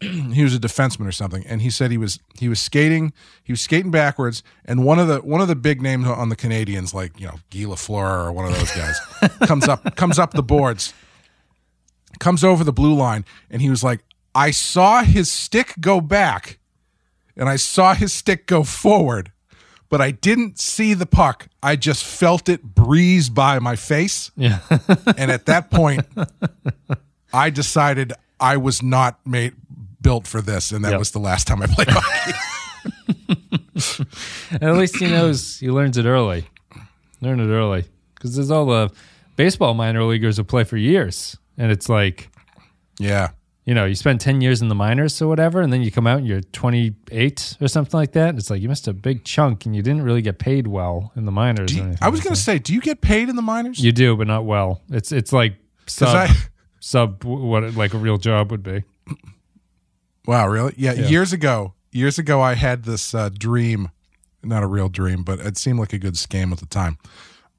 B: (clears throat) he was a defenseman or something and he said he was he was skating he was skating backwards and one of the one of the big names on the Canadians like you know Guy Lafleur or one of those guys (laughs) comes up comes up the boards comes over the blue line and he was like I saw his stick go back and I saw his stick go forward but I didn't see the puck I just felt it breeze by my face
A: Yeah.
B: and at that point I decided I was not made built for this and that
A: Yep.
B: was the last time I played hockey. (laughs) (laughs)
A: at least he knows he learns it early. Learn it early because there's all the baseball minor leaguers who play for years, and it's like
B: yeah.
A: you know, you spend 10 years in the minors or whatever, and then you come out and you're 28 or something like that. It's like you missed a big chunk and you didn't really get paid well in the minors.
B: You-
A: anything
B: I was going to say, do you get paid in the minors?
A: You do, but not well. It's it's like (laughs) sub,
B: I-
A: sub what like a real job would be. (clears throat)
B: wow, really? Yeah,
A: Yeah.
B: Years ago, years ago, I had this uh, dream, not a real dream, but it seemed like a good scam at the time.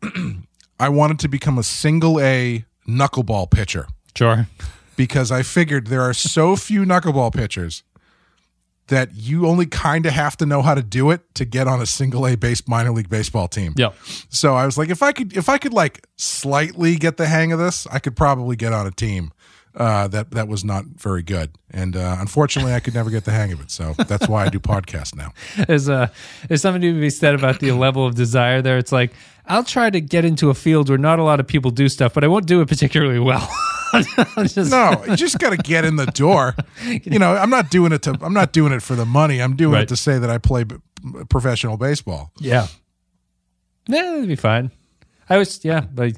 B: (clears throat) I wanted to become a single A knuckleball pitcher.
A: Sure.
B: because I figured there are so (laughs) few knuckleball pitchers that you only kind of have to know how to do it to get on a single A base minor league baseball team.
A: Yeah.
B: So I was like, if I could, if I could like slightly get the hang of this, I could probably get on a team uh, that that was not very good. And uh, unfortunately, I could never get the hang of it. So that's why I do podcasts now. (laughs)
A: There's uh there's something to be said about the level of desire there. It's like I'll try to get into a field where not a lot of people do stuff, but I won't do it particularly well. (laughs) Just-
B: No, you just got to get in the door. (laughs) You know, I'm not doing it to. I'm not doing it for the money. I'm doing
A: Right.
B: it to say that I play b- professional baseball.
A: Yeah. Yeah, that'd be fine. I was yeah, like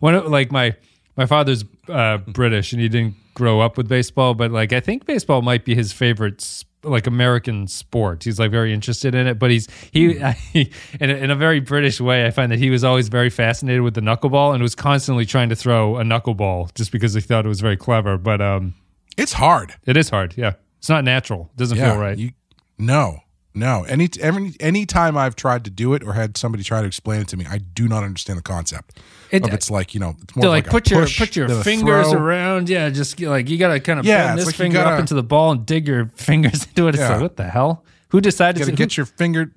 A: one of like my my father's uh British and he didn't grow up with baseball, but like I think baseball might be his favorite like American sport. He's like very interested in it, but he's he, (laughs) he in, a, in a very British way. I find that he was always very fascinated with the knuckleball and was constantly trying to throw a knuckleball just because he thought it was very clever. But um,
B: It's hard.
A: it is hard. Yeah, it's not natural. It doesn't feel right.
B: You, no, no. Any every any time I've tried to do it or had somebody try to explain it to me, I do not understand the concept.
A: It-
B: of it's like you know, it's more
A: to like,
B: like,
A: put your
B: push
A: put your fingers
B: throw.
A: around. Yeah, just like you gotta kind of
B: Yeah,
A: bend this
B: like
A: finger up
B: gotta-
A: into the ball and dig your (laughs) fingers into it. It's
B: Yeah.
A: like what the hell? Who decided to
B: to get your finger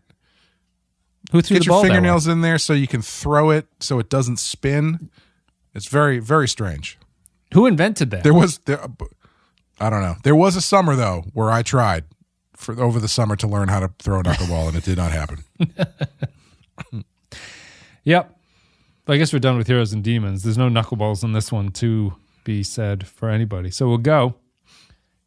A: who, who threw
B: get
A: the
B: your fingernails in there so you can throw it so it doesn't spin. It's very very strange.
A: Who invented that?
B: There was there, I don't know. There was a summer though where I tried for over the summer to learn how to throw a knuckleball and it did not happen. (laughs)
A: Yep. I guess we're done with heroes and demons. There's no knuckleballs in this one to be said for anybody. So we'll go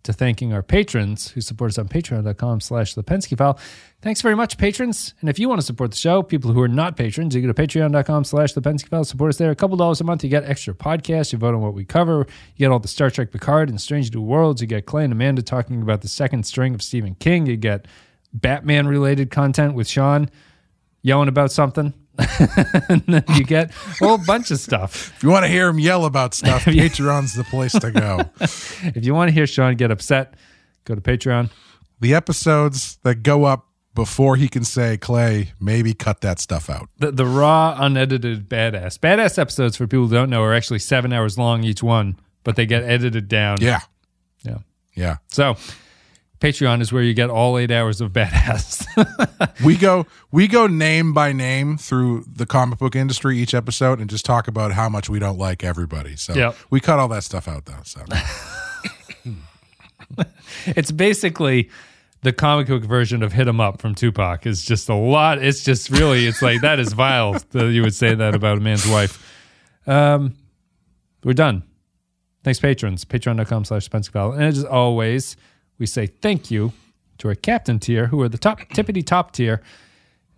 A: to thanking our patrons who support us on patreon.com slash the Pensky file. Thanks very much, patrons. And if you want to support the show, people who are not patrons, you go to patreon.com slash the Pensky file. Support us there. A couple dollars a month, you get extra podcasts. You vote on what we cover. You get all the Star Trek Picard and Strange New Worlds. You get Clay and Amanda talking about the second string of Stephen King. You get Batman related content with Sean yelling about something. (laughs) and then you get a whole bunch of stuff.
B: If you want to hear him yell about stuff, (laughs) Patreon's the place to go. (laughs)
A: If you want to hear Sean get upset, go to Patreon.
B: the episodes that go up before he can say, Clay, maybe cut that stuff out.
A: The, the raw, unedited badass. Badass episodes, for people who don't know, are actually seven hours long each one, but they get edited down.
B: Yeah.
A: Yeah.
B: Yeah.
A: So Patreon is where you get all eight hours of badass. (laughs)
B: We go we go name by name through the comic book industry each episode and just talk about how much we don't like everybody. So
A: Yep.
B: we cut all that stuff out though. So (laughs)
A: it's basically the comic book version of "Hit 'Em Up" from Tupac is just a lot. It's just really, it's like that is vile (laughs) that you would say that about a man's wife. Um, we're done. Thanks, patrons. Patreon.com slash Spencer And as always, we say thank you to our captain tier, who are the top tippity top tier.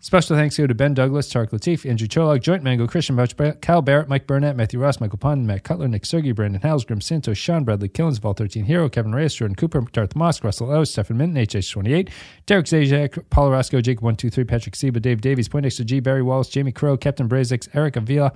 A: Special thanks go to Ben Douglas, Tarek Latif, Andrew Cholak, Joint Mango, Christian Bouch, Cal Barrett, Mike Burnett, Matthew Ross, Michael Pond, Matt Cutler, Nick Sergey, Brandon Howes, Grim Santos, Sean Bradley Killens, Vol 13 Hero, Kevin Reyes, Jordan Cooper, Darth Mosk, Russell O, Stephen Minton, HH28, Derek Zajac, Paul Roscoe, Jake123, Patrick Seba, Dave Davies, Poindexter G, Barry Wallace, Jamie Crow, Captain Brazix, Eric Avila,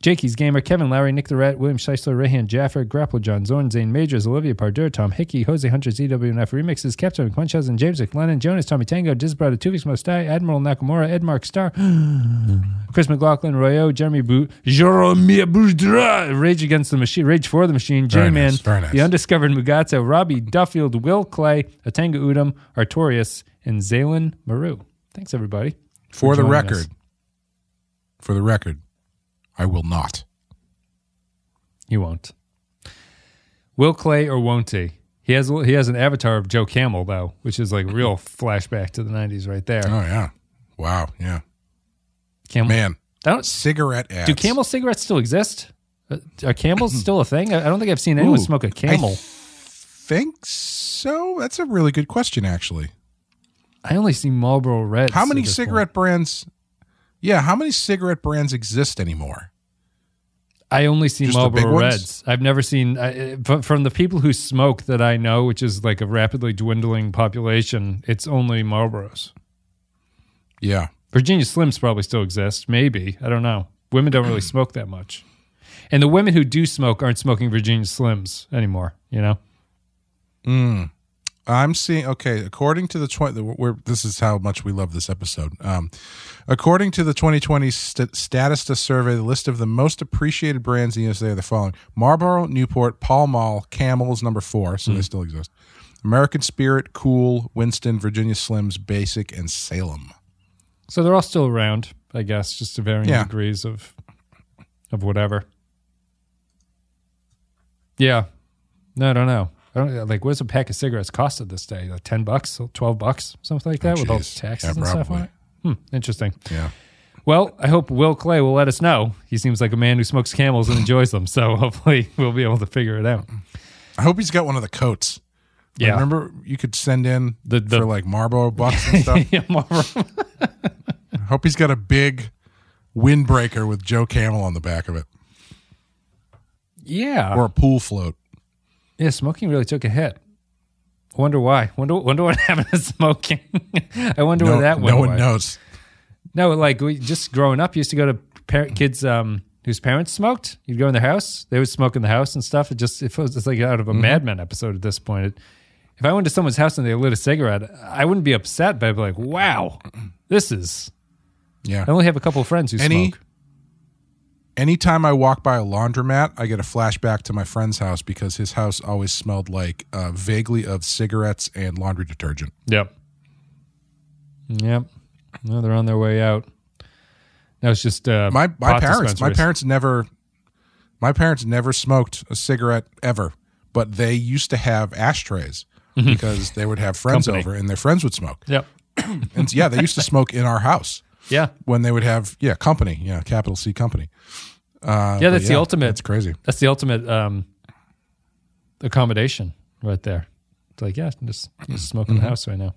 A: Jakey's Gamer, Kevin Lowry, Nick the Rat, William Scheisler, Rayhan Jaffer, Grapple John Zorn, Zane Majors, Olivia Pardur, Tom Hickey, Jose Hunter, ZWNF Remixes, Captain McQuenchas, and James McLennan, Jonas, Tommy Tango, Disbrada, Tuvix Mostai, Admiral Nakamura, Ed Mark Star, (gasps) Chris McLaughlin, Royo, Jeremy Boot, Jeremy Boudra, Rage Against the Machine, Rage for the Machine,
B: Very
A: J-Man,
B: nice, nice.
A: The Undiscovered Mugato, Robbie Duffield, Will Clay, Atanga Udom, Artorius, and Zaylen Maru. Thanks, everybody.
B: For the record,
A: us.
B: for the record, I will not.
A: He won't. Will Clay or won't he? He has he has an avatar of Joe Camel though, which is like real (laughs) flashback to the '90s right there.
B: Oh yeah, wow, yeah,
A: Camel,
B: man.
A: I don't,
B: Cigarette ads.
A: do Camel cigarettes still exist? Uh, Are Camels still a thing? I I don't think I've seen anyone
B: Ooh,
A: smoke a Camel.
B: think so. That's a really good question, actually.
A: I, only see Marlboro Reds.
B: How many cigarette brands? Yeah, how many cigarette brands exist anymore?
A: I only see
B: Just
A: Marlboro? Reds. I've never seen I- uh, from the people who smoke that I know, which is like a rapidly dwindling population. It's only Marlboros.
B: Yeah,
A: Virginia Slims probably still exist. Maybe. I don't know. Women don't really smoke that much. And the women who do smoke aren't smoking Virginia Slims anymore, you know?
B: I'm seeing. Okay, according to the twenty, we're, this is how much we love this episode. Um, according to the 2020 st- Statista survey, the list of the most appreciated brands in the USA are the following: Marlboro, Newport, Pall Mall, Camels, number four, so they still exist. American Spirit, Kool, Winston, Virginia Slims, Basic, and Salem.
A: So they're all still around, I guess, just to varying
B: Yeah.
A: degrees of of whatever. Yeah. No, I don't know. I don't like what does a pack of cigarettes cost at this day? Like ten bucks, twelve bucks, something like that, with all the taxes
B: Yeah,
A: and stuff on it. Hmm, interesting.
B: Yeah.
A: Well, I hope Will Clay will let us know. He seems like a man who smokes camels and enjoys them, so (laughs) hopefully we'll be able to figure it out.
B: I hope he's got one of the coats. Like,
A: Yeah.
B: remember you could send in
A: The- the-
B: for like Marlboro bucks and (laughs) stuff.
A: yeah, Marlboro.
B: I hope he's got a big windbreaker with Joe Camel on the back of it,
A: yeah.
B: or a pool float.
A: Yeah, smoking really took a hit. Wonder why. Wonder wonder what (laughs) happened to smoking. I wonder
B: No,
A: where that went.
B: no one
A: away.
B: knows.
A: No, like we just growing up, used to go to par- kids um, whose parents smoked. You'd go in their house; they would smoke in the house and stuff. It just it was it's like out of a Mad Men episode at this point. It, if I went to someone's house and they lit a cigarette, I wouldn't be upset, but I'd be like, "Wow, this is."
B: Yeah.
A: I only have a couple of friends who
B: Any-
A: smoke.
B: Anytime I walk by a laundromat, I get a flashback to my friend's house because his house always smelled like uh, vaguely of cigarettes and laundry detergent.
A: Yep. Yep. No, they're on their way out. Now it's just uh,
B: My my parents, my parents never, my parents never smoked a cigarette ever, but they used to have ashtrays because they would have friends
A: Company.
B: over and their friends would smoke.
A: Yep. (clears throat)
B: And yeah, they used to smoke in our house
A: Yeah.
B: when they would have yeah company, yeah capital C company. Uh,
A: Yeah, that's the ultimate.
B: That's crazy.
A: That's the ultimate um, accommodation right there. It's like, yeah, just, just smoke in
B: Mm-hmm.
A: the house right now.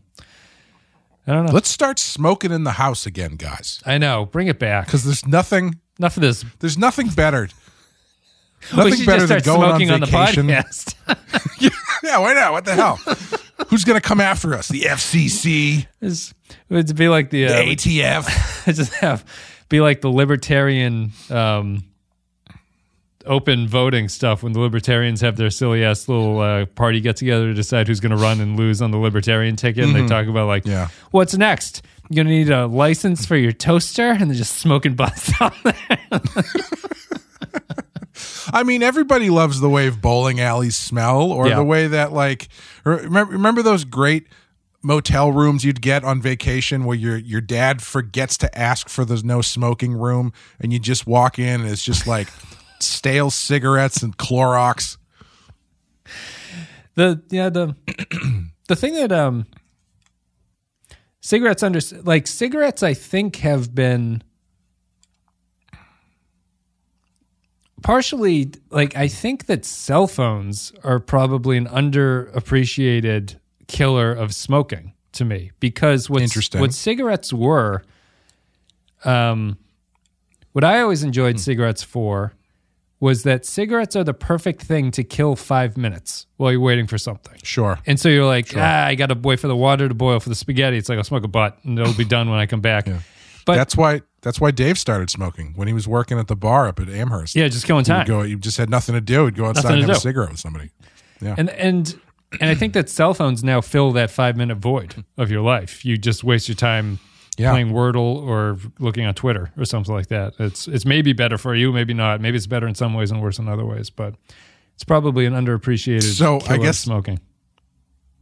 A: I don't know.
B: Let's start smoking in the house again, guys,
A: I know. Bring it back.
B: because there's nothing
A: of this.
B: there's nothing better.
A: We
B: Nothing
A: should
B: better
A: just
B: than going
A: smoking
B: on
A: on, the
B: vacation.
A: podcast. (laughs)
B: yeah, why not? What the hell? Who's gonna come after us? The FCC,
A: It's- it would be like the,
B: the
A: uh,
B: ATF. (laughs)
A: just have be like the libertarian um, open voting stuff when the libertarians have their silly ass little uh, party get together to decide who's going to run and lose on the libertarian ticket. And they talk about like,
B: Yeah.
A: what's next? You're gonna need a license for your toaster, and they're just smoking butts (laughs) on there.
B: I mean, everybody loves the way bowling alleys smell, or
A: Yeah.
B: the way that like remember, remember those great motel rooms you'd get on vacation where your your dad forgets to ask for the no smoking room, and you just walk in and it's just like stale cigarettes and Clorox.
A: the yeah the (clears throat) the thing that um cigarettes under like cigarettes i think have been partially like i think that cell phones are probably an underappreciated killer of smoking to me because what what cigarettes were um what i always enjoyed cigarettes for was that cigarettes are the perfect thing to kill 5 minutes while you're waiting for something
B: Sure.
A: and so you're like, ah, I got to wait for the water to boil for the spaghetti. It's like I'll smoke a butt and it'll be (laughs) done when I come back. But
B: that's why that's why Dave started smoking when he was working at the bar up at Amherst.
A: yeah, just killing time.
B: go. You just had nothing to do. He'd go outside and have a cigarette with somebody. Yeah.
A: And and and I think that cell phones now fill that five minute void of your life. You just waste your time
B: Yeah.
A: playing Wordle or looking on Twitter or something like that. It's it's maybe better for you, maybe not. Maybe it's better in some ways and worse in other ways, but it's probably an underappreciated.
B: So, I guess-
A: smoking.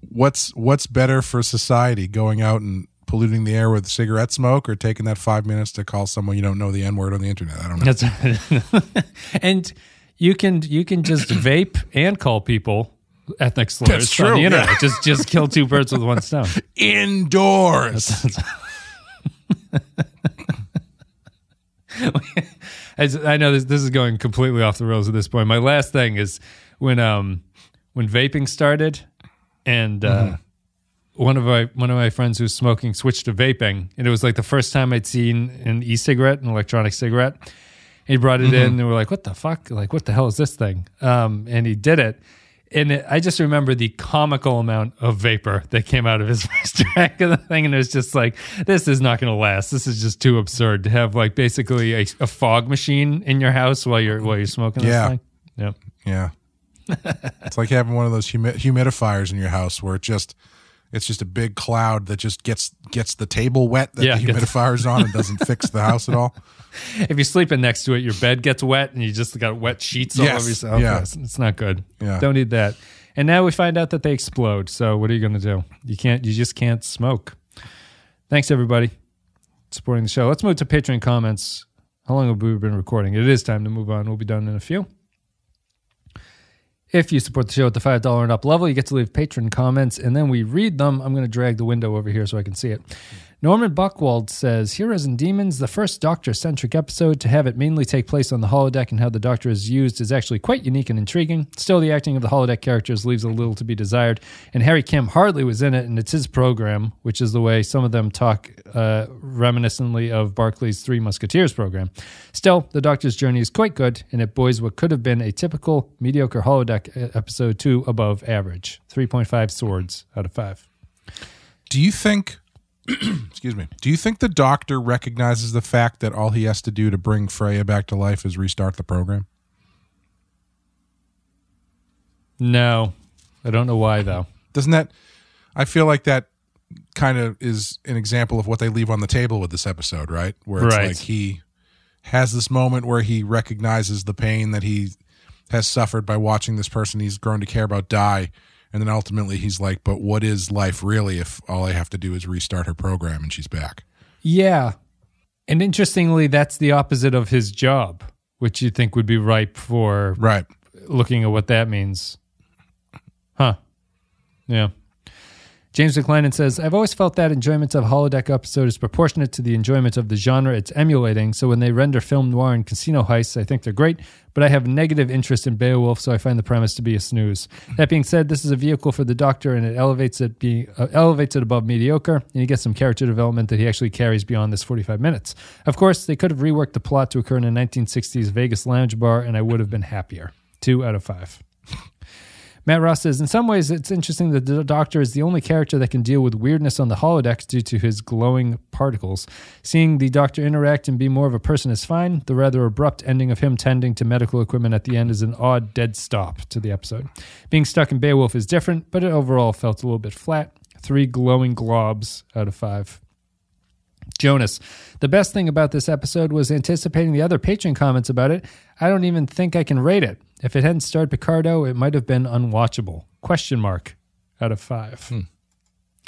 B: what's what's better for society? Going out and polluting the air with cigarette smoke, or taking that five minutes to call someone you don't know the n word on the internet? I don't know.
A: That's (laughs) and you can you can just (clears throat) vape and call people ethnic slurs on the internet.
B: yeah.
A: Just just kill two birds with one stone. (laughs)
B: Indoors. (laughs)
A: As, I know this this is going completely off the rails at this point. My last thing is when um when vaping started and uh one of my one of my friends who's smoking switched to vaping and it was like the first time I'd seen an e-cigarette, an electronic cigarette. He brought it in and we're like, what the fuck? Like, what the hell is this thing? Um, and he did it. And it, I just remember the comical amount of vapor that came out of his (laughs) first track of the thing. And it was just like, this is not going to last. This is just too absurd to have like basically a, a fog machine in your house while you're, while you're smoking this
B: Yeah.
A: thing. Yep.
B: Yeah. (laughs) it's like having one of those humi- humidifiers in your house where it just it's just a big cloud that just gets gets the table wet that
A: Yeah,
B: the humidifier's on and doesn't fix the house at all. (laughs)
A: If you're sleeping next to it, your bed gets wet and you just got wet sheets all
B: Yes,
A: over yourself.
B: yeah.
A: It's, it's not good.
B: Yeah.
A: Don't need that. And now we find out that they explode. So what are you going to do? You can't. You just can't smoke. Thanks everybody supporting the show. Let's move to Patreon comments. How long have we been recording? It is time to move on. We'll be done in a few. If you support the show at the $5 and up level, you get to leave patron comments and then we read them. I'm going to drag the window over here so I can see it. Norman Buckwald says Heroes and Demons, the first Doctor centric episode, to have it mainly take place on the holodeck and how the Doctor is used is actually quite unique and intriguing. Still, the acting of the holodeck characters leaves a little to be desired, and Harry Kim hardly was in it, and it's his program, which is the way some of them talk uh, reminiscently of Barclay's Three Musketeers program. Still, the Doctor's journey is quite good, and it buoys what could have been a typical mediocre holodeck uh, episode to above average. 3.5 swords out of 5.
B: Do you think (clears throat) excuse me. Do you think the doctor recognizes the fact that all he has to do to bring Freya back to life is restart the program?
A: No, I don't know why, though.
B: Doesn't that I feel like that kind of is an example of what they leave on the table with this episode, right? Where it's
A: Right.
B: like he has this moment where he recognizes the pain that he has suffered by watching this person he's grown to care about die. And then ultimately he's like, but what is life really if all I have to do is restart her program and she's back?
A: Yeah. And interestingly, that's the opposite of his job, which you think would be ripe for
B: Right.
A: looking at what that means. Huh. Yeah. James McLennan says, I've always felt that enjoyment of holodeck episode is proportionate to the enjoyment of the genre it's emulating. So when they render film noir and casino heists, I think they're great, but I have negative interest in Beowulf, so I find the premise to be a snooze. That being said, this is a vehicle for the Doctor, and it elevates it uh, elevates it above mediocre, and you get some character development that he actually carries beyond this 45 minutes. Of course, they could have reworked the plot to occur in a 1960s Vegas lounge bar, and I would have been happier. Two out of five. Matt Ross says, in some ways, it's interesting that the Doctor is the only character that can deal with weirdness on the holodeck due to his glowing particles. Seeing the Doctor interact and be more of a person is fine. The rather abrupt ending of him tending to medical equipment at the end is an odd dead stop to the episode. Being stuck in Beowulf is different, but it overall felt a little bit flat. Three glowing globs out of five. Jonas, the best thing about this episode was anticipating the other patron comments about it. I don't even think I can rate it. If it hadn't starred Picardo, it might have been unwatchable. Question mark out of five. Hmm.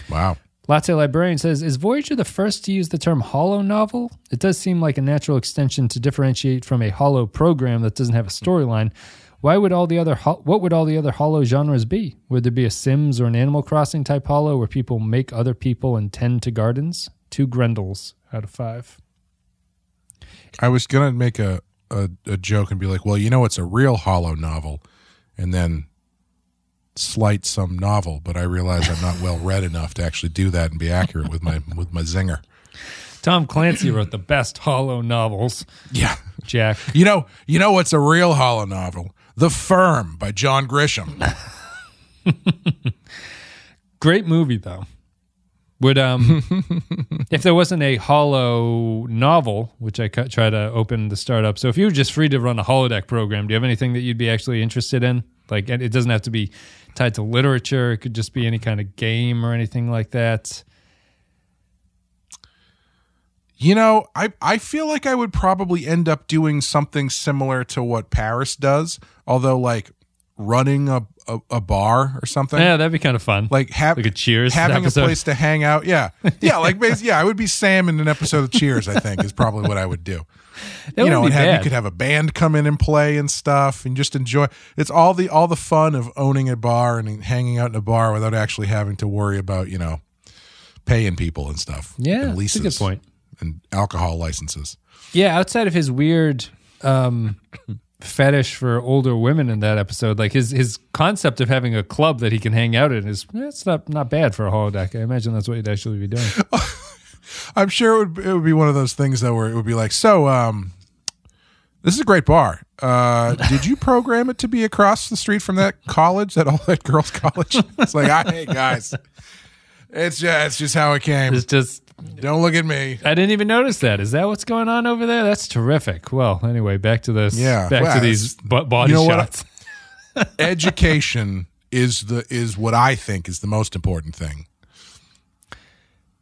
B: Wow.
A: Latte Librarian says, Is Voyager the first to use the term holo novel? It does seem like a natural extension to differentiate from a holo program that doesn't have a storyline. Why would all the other ho- what would all the other holo genres be? Would there be a Sims or an Animal Crossing type holo where people make other people and tend to gardens? Two Grendels out of five.
B: I was gonna make a, a a joke and be like, well, you know, it's a real holo novel, and then slight some novel, but I realize I'm not well read enough to actually do that and be accurate with my with my zinger.
A: Tom Clancy wrote the best holo novels.
B: Yeah.
A: Jack.
B: You know, you know what's a real holo novel? The Firm by John Grisham. (laughs)
A: Great movie though. Would um (laughs) if there wasn't a holo novel, which I cu- try to open the startup. So if you were just free to run a holodeck program, do you have anything that you'd be actually interested in? Like and it doesn't have to be tied to literature. It could just be any kind of game or anything like that.
B: You know, I I feel like I would probably end up doing something similar to what Paris does, although like running a a, a bar or something.
A: Yeah, that'd be kind of fun.
B: Like have
A: Like a Cheers
B: having
A: episode.
B: a place to hang out. Yeah, (laughs) yeah, like yeah, I would be Sam in an episode of Cheers. I think is probably what I would do. (laughs)
A: That
B: you know, and have, you could have a band come in and play and stuff, and just enjoy. It's all the all the fun of owning a bar and hanging out in a bar without actually having to worry about you know paying people and stuff.
A: Yeah,
B: and
A: that's a
B: leases
A: good point.
B: and alcohol licenses.
A: Yeah, outside of his weird um, fetish for older women in that episode, like his his concept of having a club that he can hang out in is it's not not bad for a holodeck. I imagine that's what you'd actually be doing. (laughs)
B: I'm sure it would it would be one of those things though where it would be like, so um, this is a great bar. Uh, (laughs) did you program it to be across the street from that college, that all that girls' college? (laughs) It's like, I, hey guys, it's just it's just how it came.
A: It's just
B: Don't look at me.
A: I didn't even notice that. Is that what's going on over there? That's terrific. Well, anyway, back to this.
B: Yeah,
A: back
B: well,
A: to these body
B: you know what?
A: shots. (laughs)
B: Education is the is what I think is the most important thing.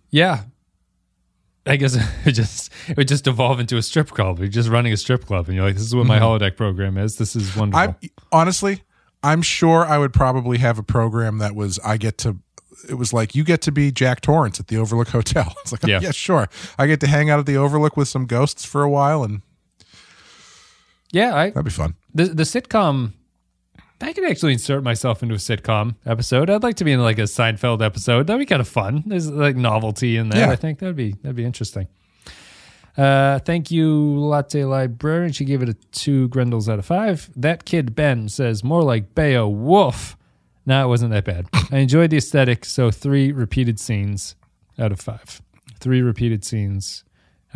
A: Yeah. I guess (laughs) it just it would just evolve into a strip club. You're just running a strip club, and you're like, "This is what my mm-hmm. holodeck program is. This is wonderful."
B: I honestly, I'm sure I would probably have a program that was I get to. It was like you get to be Jack Torrance at the Overlook Hotel. (laughs) It's like,
A: Yeah.
B: yeah, sure. I get to hang out at the Overlook with some ghosts for a while, and
A: yeah, I
B: that'd be fun.
A: the the sitcom I could actually insert myself into a sitcom episode. I'd like to be in like a Seinfeld episode. That'd be kind of fun. There's like novelty in that.
B: Yeah.
A: I think that'd be that'd be interesting. Uh, thank you, Latte Librarian. She gave it a two Grendels out of five. That kid Ben says more like Beowulf. No, it wasn't that bad. I enjoyed the aesthetic, so three repeated scenes out of five. Three repeated scenes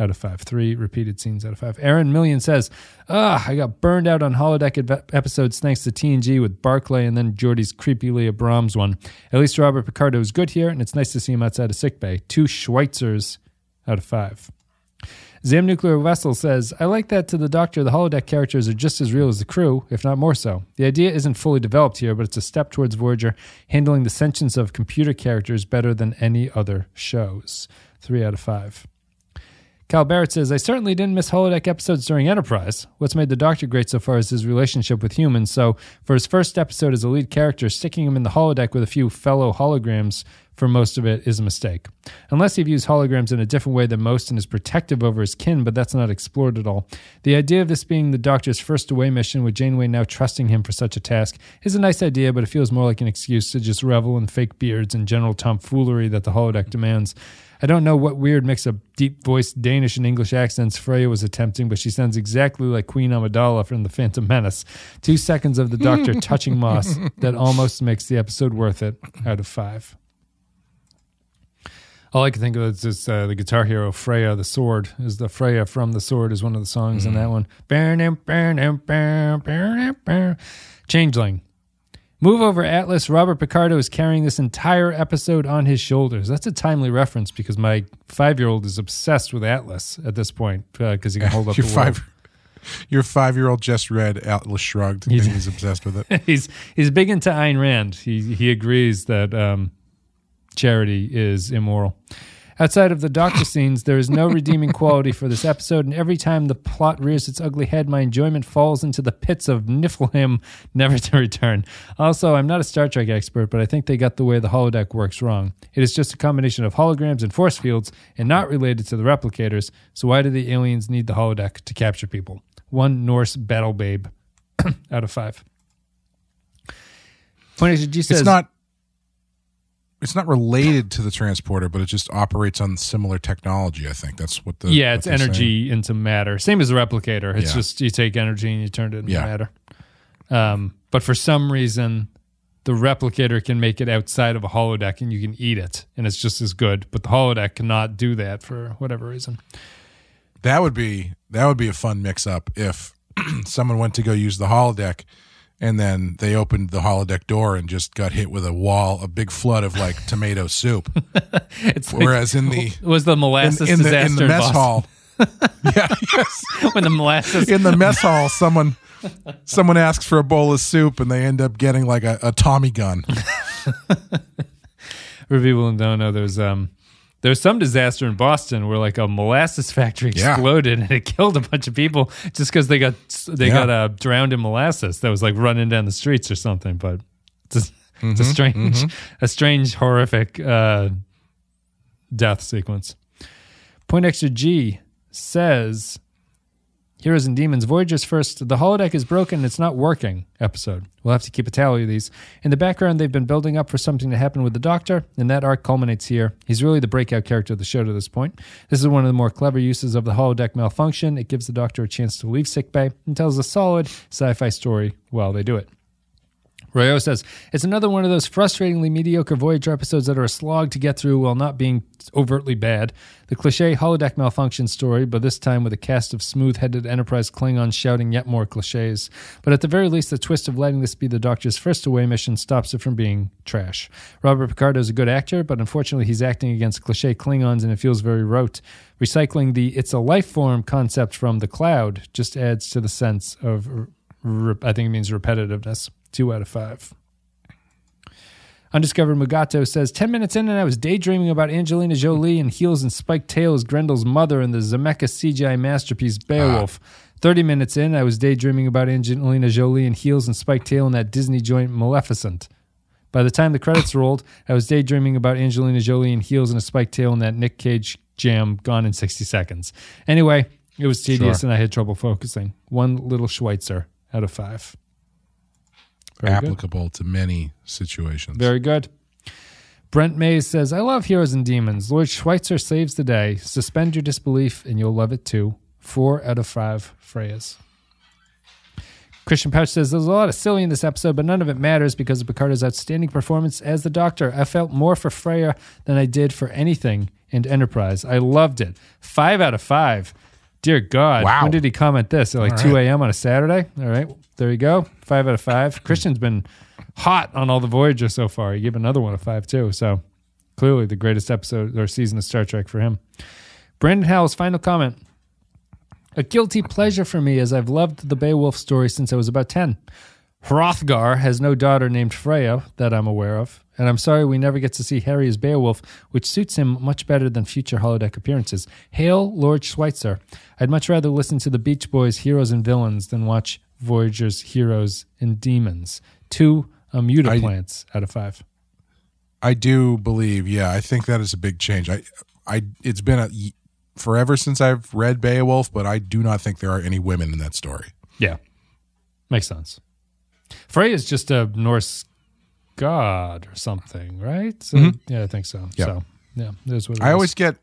A: out of five. Three repeated scenes out of five. Aaron Million says, Ah, I got burned out on holodeck ep- episodes thanks to TNG with Barclay and then Geordi's creepy Leah Brahms one. At least Robert Picardo is good here, and it's nice to see him outside of sickbay. Two Schweitzers out of five. Zam Nuclear Vessel says, I like that to the Doctor, the holodeck characters are just as real as the crew, if not more so. The idea isn't fully developed here, but it's a step towards Voyager handling the sentience of computer characters better than any other shows. Three out of five. Cal Barrett says, I certainly didn't miss holodeck episodes during Enterprise. What's made the Doctor great so far is his relationship with humans. So, for his first episode as a lead character, sticking him in the holodeck with a few fellow holograms for most of it is a mistake. Unless he views holograms in a different way than most and is protective over his kin, but that's not explored at all. The idea of this being the Doctor's first away mission, with Janeway now trusting him for such a task, is a nice idea, but it feels more like an excuse to just revel in fake beards and general tomfoolery that the holodeck demands. I don't know what weird mix of deep voiced Danish and English accents Freya was attempting, but she sounds exactly like Queen Amidala from The Phantom Menace. Two seconds of the Doctor (laughs) touching Moss that almost makes the episode worth it out of five. All I can think of is just, uh, the guitar hero Freya, the sword is the Freya from the sword is one of the songs in that one. Changeling. Move over Atlas. Robert Picardo is carrying this entire episode on his shoulders. That's a timely reference because my five year old is obsessed with Atlas at this point because he can hold up
B: Your
A: the world.
B: five, your five year old just read Atlas Shrugged, and he's obsessed with it. (laughs)
A: he's he's big into Ayn Rand. He he agrees that um, charity is immoral. Outside of the doctor (laughs) scenes, there is no redeeming quality for this episode, and every time the plot rears its ugly head, my enjoyment falls into the pits of Niflheim, (laughs) never to return. Also, I'm not a Star Trek expert, but I think they got the way the holodeck works wrong. It is just a combination of holograms and force fields, and not related to the replicators. So why do the aliens need the holodeck to capture people? One Norse battle babe (clears throat) out of five. Point G says
B: it's not it's not related to the transporter, but it just operates on similar technology. I think that's what the
A: yeah, it's
B: they're saying.
A: energy into matter. Same as the replicator. It's
B: Yeah.
A: just you take energy and you turn it into
B: Yeah.
A: matter. Um, but for some reason, the replicator can make it outside of a holodeck and you can eat it, and it's just as good. But the holodeck cannot do that for whatever reason.
B: That would be that would be a fun mix up if (clears throat) someone went to go use the holodeck and then they opened the holodeck door and just got hit with a wall, a big flood of like (laughs) tomato soup.
A: It's like,
B: Whereas in the (laughs)
A: was the molasses
B: in the
A: disaster
B: in the mess
A: Boston.
B: hall, (laughs) yeah, yes,
A: when the molasses
B: in the mess hall, someone someone asks for a bowl of soup and they end up getting like a, a Tommy gun.
A: who don't know, there's um there's some disaster in Boston where like a molasses factory (laughs)
B: Yeah.
A: exploded and it killed a bunch of people just because they got they
B: Yeah.
A: got uh, drowned in molasses that was like running down the streets or something. But it's a,
B: Mm-hmm,
A: a strange, a strange, horrific uh, death sequence. Poindexter G says. Heroes and Demons, Voyager's first, the holodeck is broken, it's not working episode. We'll have to keep a tally of these. In the background, they've been building up for something to happen with the Doctor, and that arc culminates here. He's really the breakout character of the show to this point. This is one of the more clever uses of the holodeck malfunction. It gives the Doctor a chance to leave sickbay and tells a solid sci fi story while they do it. Royo says, It's another one of those frustratingly mediocre Voyager episodes that are a slog to get through while not being overtly bad. The cliche holodeck malfunction story, but this time with a cast of smooth headed Enterprise Klingons shouting yet more cliches. But at the very least, the twist of letting this be the Doctor's first away mission stops it from being trash. Robert Picardo is a good actor, but unfortunately, he's acting against cliche Klingons and it feels very rote. Recycling the it's a life form concept from The Cloud just adds to the sense of, I think it means repetitiveness. Two out of five. Undiscovered Mugato says 10 minutes in and I was daydreaming about Angelina Jolie and heels and spiked tails, Grendel's mother, and the Zemeckis CGI masterpiece Beowulf. Ah. 30 minutes in, I was daydreaming about Angelina Jolie and heels and spiked tail in that Disney joint Maleficent. By the time the credits rolled, I was daydreaming about Angelina Jolie and heels and a spiked tail in that Nick Cage jam gone in 60 seconds. Anyway, it was tedious
B: Sure.
A: and I had trouble focusing. One little Schweitzer out of five. Very good.
B: applicable to many situations.
A: Very good. Brent Mays says, I love Heroes and Demons. Lord Schweitzer saves the day. Suspend your disbelief and you'll love it too. Four out of five Freyas. Christian Pouch says, There's a lot of silly in this episode, but none of it matters because of Picardo's outstanding performance as the Doctor. I felt more for Freya than I did for anything in Enterprise. I loved it. Five out of five. Dear God.
B: Wow.
A: When did he comment this? At like
B: All
A: 2 a.m. on a Saturday? All right. There you go. Five out of five. (clears throat) Christian's been hot on all the Voyager so far. He gave another one a five, too. So clearly the greatest episode or season of Star Trek for him. Brandon Howell's final comment. A guilty pleasure for me as I've loved the Beowulf story since I was about 10. Hrothgar has no daughter named Freya that I'm aware of, and I'm sorry we never get to see Harry as Beowulf, which suits him much better than future holodeck appearances. Hail Lord Schweitzer. I'd much rather listen to the Beach Boys' Heroes and Villains than watch Voyager's Heroes and Demons. Two immutoplants out of five.
B: I do believe, yeah, I think that is a big change. I, I, it's been a forever since I've read Beowulf, but I do not think there are any women in that story.
A: Yeah. Makes sense. Frey is just a Norse god or something, right? So, Yeah, I think so.
B: Mm-hmm. Yeah.
A: So, yeah, there's what it
B: I
A: is.
B: always get,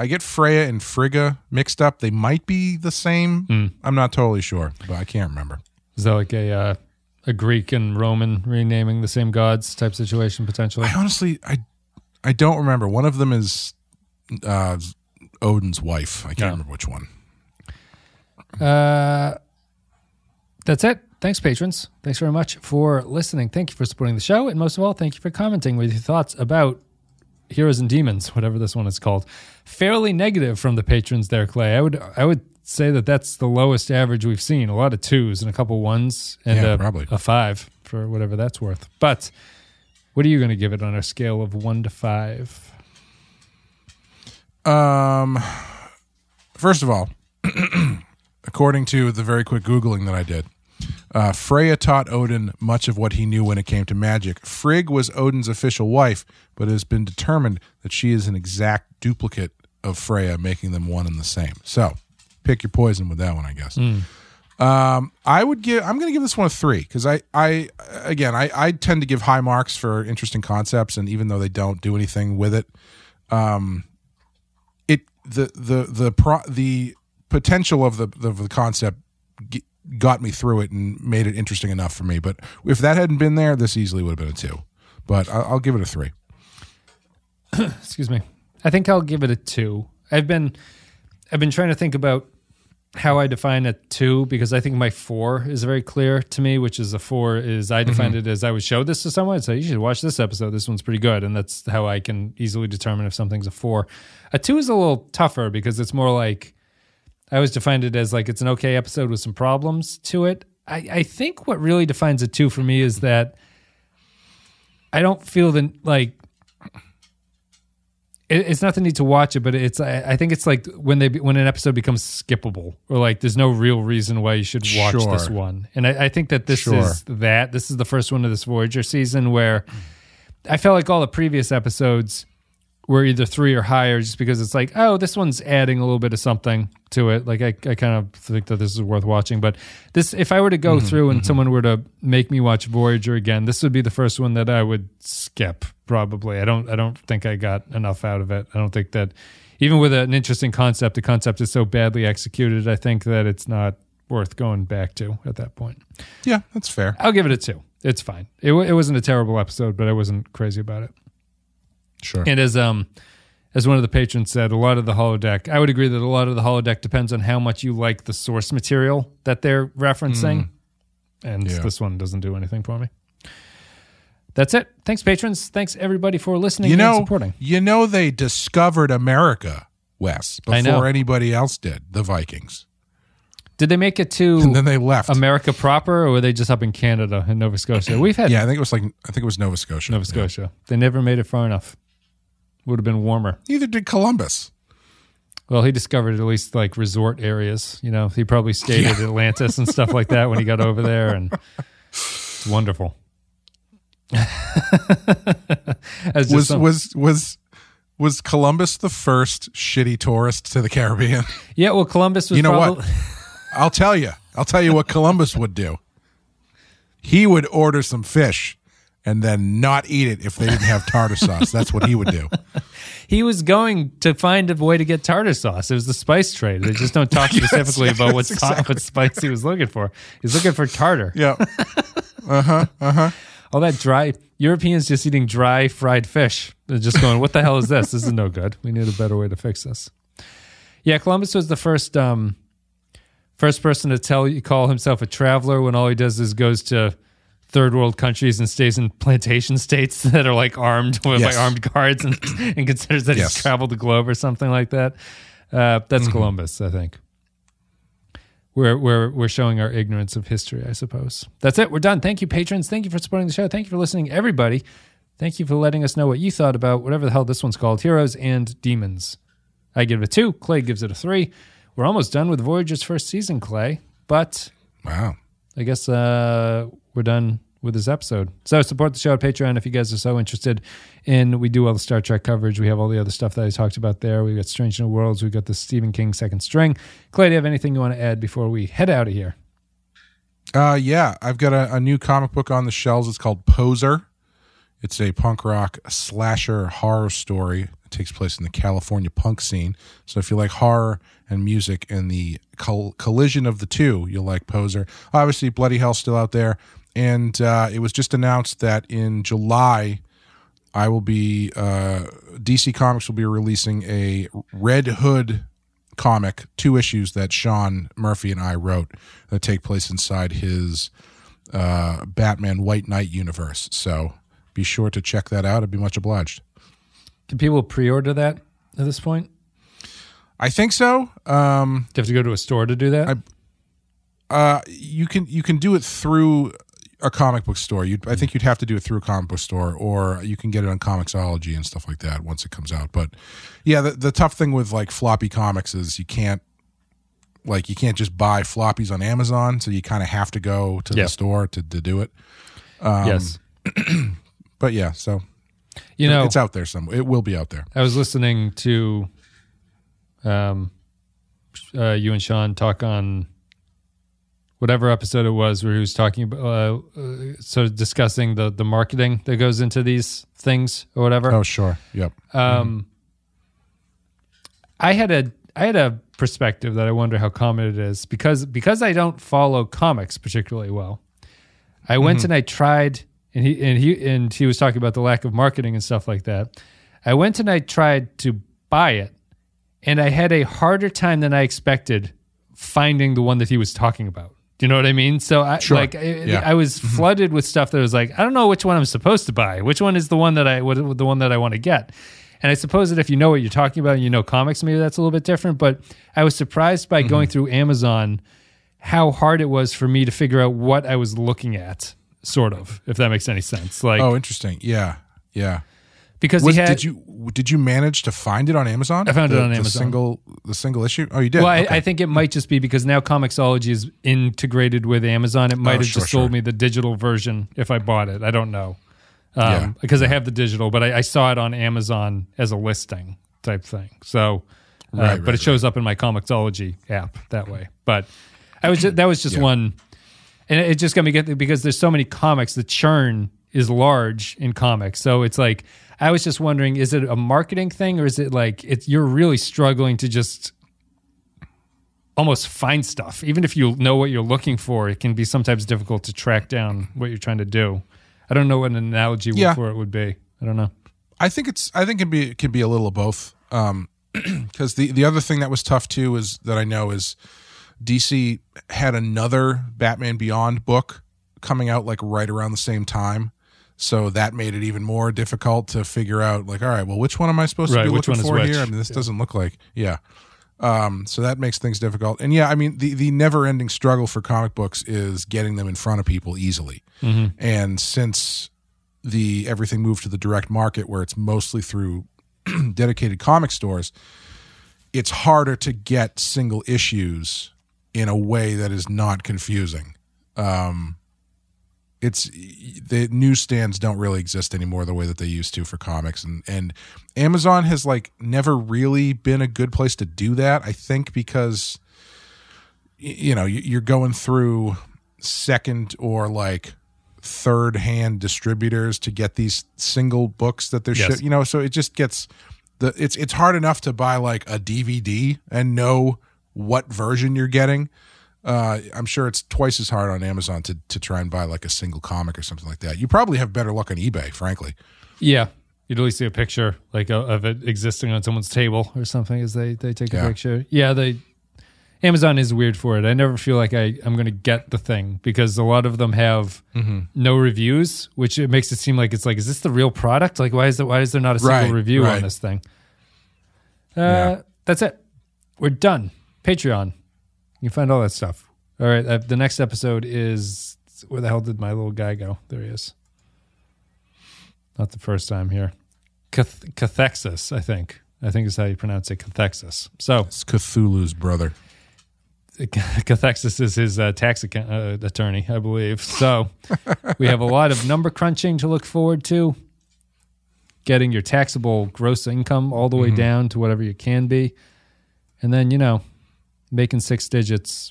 B: I get Freya and Frigga mixed up. They might be the same.
A: Hmm.
B: I'm not totally sure, but I can't remember.
A: Is that like a uh, a Greek and Roman renaming the same gods type situation potentially?
B: I honestly, I, I don't remember. One of them is uh, Odin's wife. I can't
A: Yeah.
B: remember which one.
A: Uh, that's it. Thanks, patrons. Thanks very much for listening. Thank you for supporting the show, and most of all, thank you for commenting with your thoughts about Heroes and Demons, whatever this one is called. Fairly negative from the patrons there, Clay. I would I would say that that's the lowest average we've seen. A lot of twos and a couple ones, and
B: Yeah,
A: a,
B: probably.
A: a five for whatever that's worth. But what are you going to give it on a scale of one to five?
B: Um, first of all, (clears throat) according to the very quick googling that I did, uh, Freya taught Odin much of what he knew when it came to magic. Frigg was Odin's official wife, but it has been determined that she is an exact duplicate of Freya, making them one and the same. So, pick your poison with that one, I guess. Um, I would give. I'm going to give this one a three because I, I, again, I, I tend to give high marks for interesting concepts, and even though they don't do anything with it, um, it the the the pro the potential of the the, the concept got me through it and made it interesting enough for me. But if that hadn't been there, this easily would have been a two. But I'll, I'll give it a three. (clears throat)
A: Excuse me. I think I'll give it a two. I've been I've been trying to think about how I define a two because I think my four is very clear to me, which is a four is I mm-hmm. defined it as I would show this to someone. So you should watch this episode. This one's pretty good. And that's how I can easily determine if something's a four. A two is a little tougher because it's more like I always defined it as like it's an okay episode with some problems to it. I, I think what really defines a two for me is that I don't feel the like it, it's not the need to watch it, but it's I, I think it's like when they when an episode becomes skippable or like there's no real reason why you should watch
B: Sure.
A: this one. And I, I think that this
B: Sure.
A: is that this is the first one of this Voyager season where I felt like all the previous episodes were either three or higher just because it's like, oh, this one's adding a little bit of something to it. Like I, I kind of think that this is worth watching. But this if I were to go mm-hmm, through and mm-hmm. someone were to make me watch Voyager again, this would be the first one that I would skip, probably. I don't I don't think I got enough out of it. I don't think that even with an interesting concept, the concept is so badly executed, I think that it's not worth going back to at that point.
B: Yeah, that's fair.
A: I'll give it a two. It's fine. It, it wasn't a terrible episode, but I wasn't crazy about it.
B: Sure.
A: And as um as one of the patrons said, a lot of the holodeck, I would agree that a lot of the holodeck depends on how much you like the source material that they're referencing. And
B: Mm. Yeah.
A: this one doesn't do anything for me. That's it. Thanks, patrons. Thanks everybody for listening
B: you know,
A: and supporting.
B: you know, they discovered America, Wes, before anybody else did. The Vikings,
A: Did they make it to
B: and then they left.
A: America proper, or were they just up in Canada and Nova Scotia? (coughs) We've had
B: yeah, I think it was like I think it was Nova Scotia.
A: Nova Scotia. They never made it far enough. Would have been warmer.
B: Neither did Columbus.
A: Well, he discovered at least like resort areas. You know, he probably stayed at Atlantis and stuff like that when he got over there, and it's wonderful. (laughs)
B: Was
A: some-
B: was was was Columbus the first shitty tourist to the Caribbean? (laughs)
A: yeah, well, Columbus was.
B: You know
A: probably,
B: what? (laughs) I'll tell you. I'll tell you what Columbus would do. He would order some fish and then not eat it if they didn't have tartar sauce. That's what he would do. (laughs)
A: He was going to find a way to get tartar sauce. It was the spice trade. They just don't talk (laughs) specifically
B: yes,
A: about what,
B: exactly.
A: what spice he was looking for. He's looking for tartar.
B: Yeah. (laughs) Uh huh. Uh huh.
A: All that dry Europeans just eating dry fried fish. They're just going, "What the hell is this? This is no good. We need a better way to fix this." Yeah, Columbus was the first um, first person to tell you call himself a traveler when all he does is goes to third world countries and stays in plantation states (laughs) that are like armed (laughs) with
B: Yes.
A: like armed guards and, (clears throat) and considers that
B: Yes.
A: he's traveled the globe or something like that. Uh, that's Columbus, I think. We're, we're, we're showing our ignorance of history, I suppose. That's it. We're done. Thank you, patrons. Thank you for supporting the show. Thank you for listening, everybody. Thank you for letting us know what you thought about whatever the hell this one's called Heroes and Demons. I give it a two. Clay gives it a three. We're almost done with Voyager's first season, Clay, but
B: Wow.
A: I guess uh, we're done with this episode. So support the show at Patreon if you guys are so interested in. We do all the Star Trek coverage. We have all the other stuff that I talked about there. We've got Strange New Worlds. We've got the Stephen King second string. Clay, do you have anything you want to add before we head out of here?
B: Uh, yeah, I've got a, a new comic book on the shelves. It's called Poser. It's a punk rock slasher horror story. It takes place in the California punk scene. So if you like horror and music and the col- collision of the two, you'll like Poser. Obviously, Bloody Hell's still out there. And uh, it was just announced that in July, I will be, uh, DC Comics will be releasing a Red Hood comic, two issues that Sean Murphy and I wrote that take place inside his uh, Batman White Knight universe. So be sure to check that out. I'd be much obliged.
A: Can people pre-order that at this point?
B: I think so. Um,
A: Do you have to go to a store to do that?
B: uh, you can you can do it through a comic book store. You I think you'd have to do it through a comic book store, or you can get it on Comixology and stuff like that once it comes out. But yeah, the, the tough thing with like floppy comics is you can't like you can't just buy floppies on Amazon, so you kind of have to go to
A: Yeah.
B: the store to, to do it. um,
A: yes. (clears throat)
B: But yeah, so
A: You know,
B: it's out there somewhere. It will be out there.
A: I was listening to um, uh, you and Sean talk on whatever episode it was where he was talking about uh, uh, sort of discussing the the marketing that goes into these things or whatever.
B: Oh, sure. Yep.
A: Um, I had a I had a perspective that I wonder how common it is because because I don't follow comics particularly well. I went and I tried, and he and he and he was talking about the lack of marketing and stuff like that. I went and I tried to buy it, and I had a harder time than I expected finding the one that he was talking about. Do you know what I mean? So I
B: Sure.
A: like I,
B: Yeah.
A: I was mm-hmm. flooded with stuff that was like I don't know which one I'm supposed to buy. Which one is the one that I what, the one that I want to get? And I suppose that if you know what you're talking about and you know comics, maybe that's a little bit different. But I was surprised by going mm-hmm. through Amazon how hard it was for me to figure out what I was looking at, sort of, if that makes any sense. Like
B: Oh, interesting. Yeah. Yeah.
A: because
B: Was,
A: he had
B: did you did you manage to find it on Amazon?
A: I found it
B: The-
A: on
B: the Single the single issue. Oh, you did.
A: Well, I,
B: Okay.
A: I think it might just be because now Comixology is integrated with Amazon. It might have
B: Oh, sure,
A: just sold
B: sure.
A: me the digital version if I bought it. I don't know. Um,
B: Yeah.
A: Because I have the digital, but I, I saw it on Amazon as a listing type thing. So, uh,
B: Right,
A: but it shows up in my Comixology app that way. But I was just, that was just
B: Yeah.
A: one, and it just got me get because there's so many comics. The churn is large in comics, so it's like I was just wondering: is it a marketing thing, or is it like it's you're really struggling to just almost find stuff. Even if you know what you're looking for, it can be sometimes difficult to track down what you're trying to do. I don't know what an analogy
B: Yeah.
A: for it would be. I don't know.
B: I think it's I think it can be it can be a little of both. Um (clears throat) because the the other thing that was tough too is that I know is DC had another Batman Beyond book coming out like right around the same time. So that made it even more difficult to figure out like all right, well which one am I supposed
A: Right,
B: to be
A: which
B: looking
A: one is
B: for
A: which?
B: here? I mean this doesn't look like yeah. Um so that makes things difficult. And yeah, I mean the the never-ending struggle for comic books is getting them in front of people easily. And since the everything moved to the direct market where it's mostly through (clears throat) dedicated comic stores it's harder to get single issues in a way that is not confusing um it's the newsstands don't really exist anymore the way that they used to for comics and and Amazon has like never really been a good place to do that I think because you know you- you're going through second or like third hand distributors to get these single books that they're
A: Yes.
B: ship, you know so it just gets the it's it's hard enough to buy like a DVD and know what version you're getting uh, I'm sure it's twice as hard on Amazon to to try and buy like a single comic or something like that. You probably have better luck on eBay, frankly.
A: Yeah. You'd at least see a picture like of it existing on someone's table or something as they, they take a
B: Yeah.
A: picture. Yeah, they Amazon is weird for it. I never feel like I, I'm going to get the thing because a lot of them have
B: Mm-hmm.
A: no reviews, which it makes it seem like it's like, is this the real product? Like, why is there, why is there not a single
B: Right,
A: review on this thing? Uh,
B: Yeah.
A: That's it. We're done. Patreon. You can find all that stuff. All right. Uh, the next episode is where the hell did my little guy go? There he is. Not the first time here. Cath- cathexis, I think. I think is how you pronounce it. Cathexis. So
B: It's Cthulhu's brother. (laughs)
A: Cathexis is his uh, tax account, uh, attorney, I believe. So we have a lot of number crunching to look forward to. Getting your taxable gross income all the way down to whatever you can be. And then, you know, making six digits,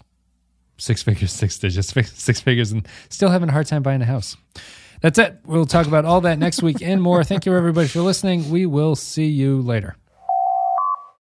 A: six figures, six digits, (laughs) six figures, and still having a hard time buying a house. That's it. We'll talk about all that next week and more. Thank you, everybody, for listening. We will see you later.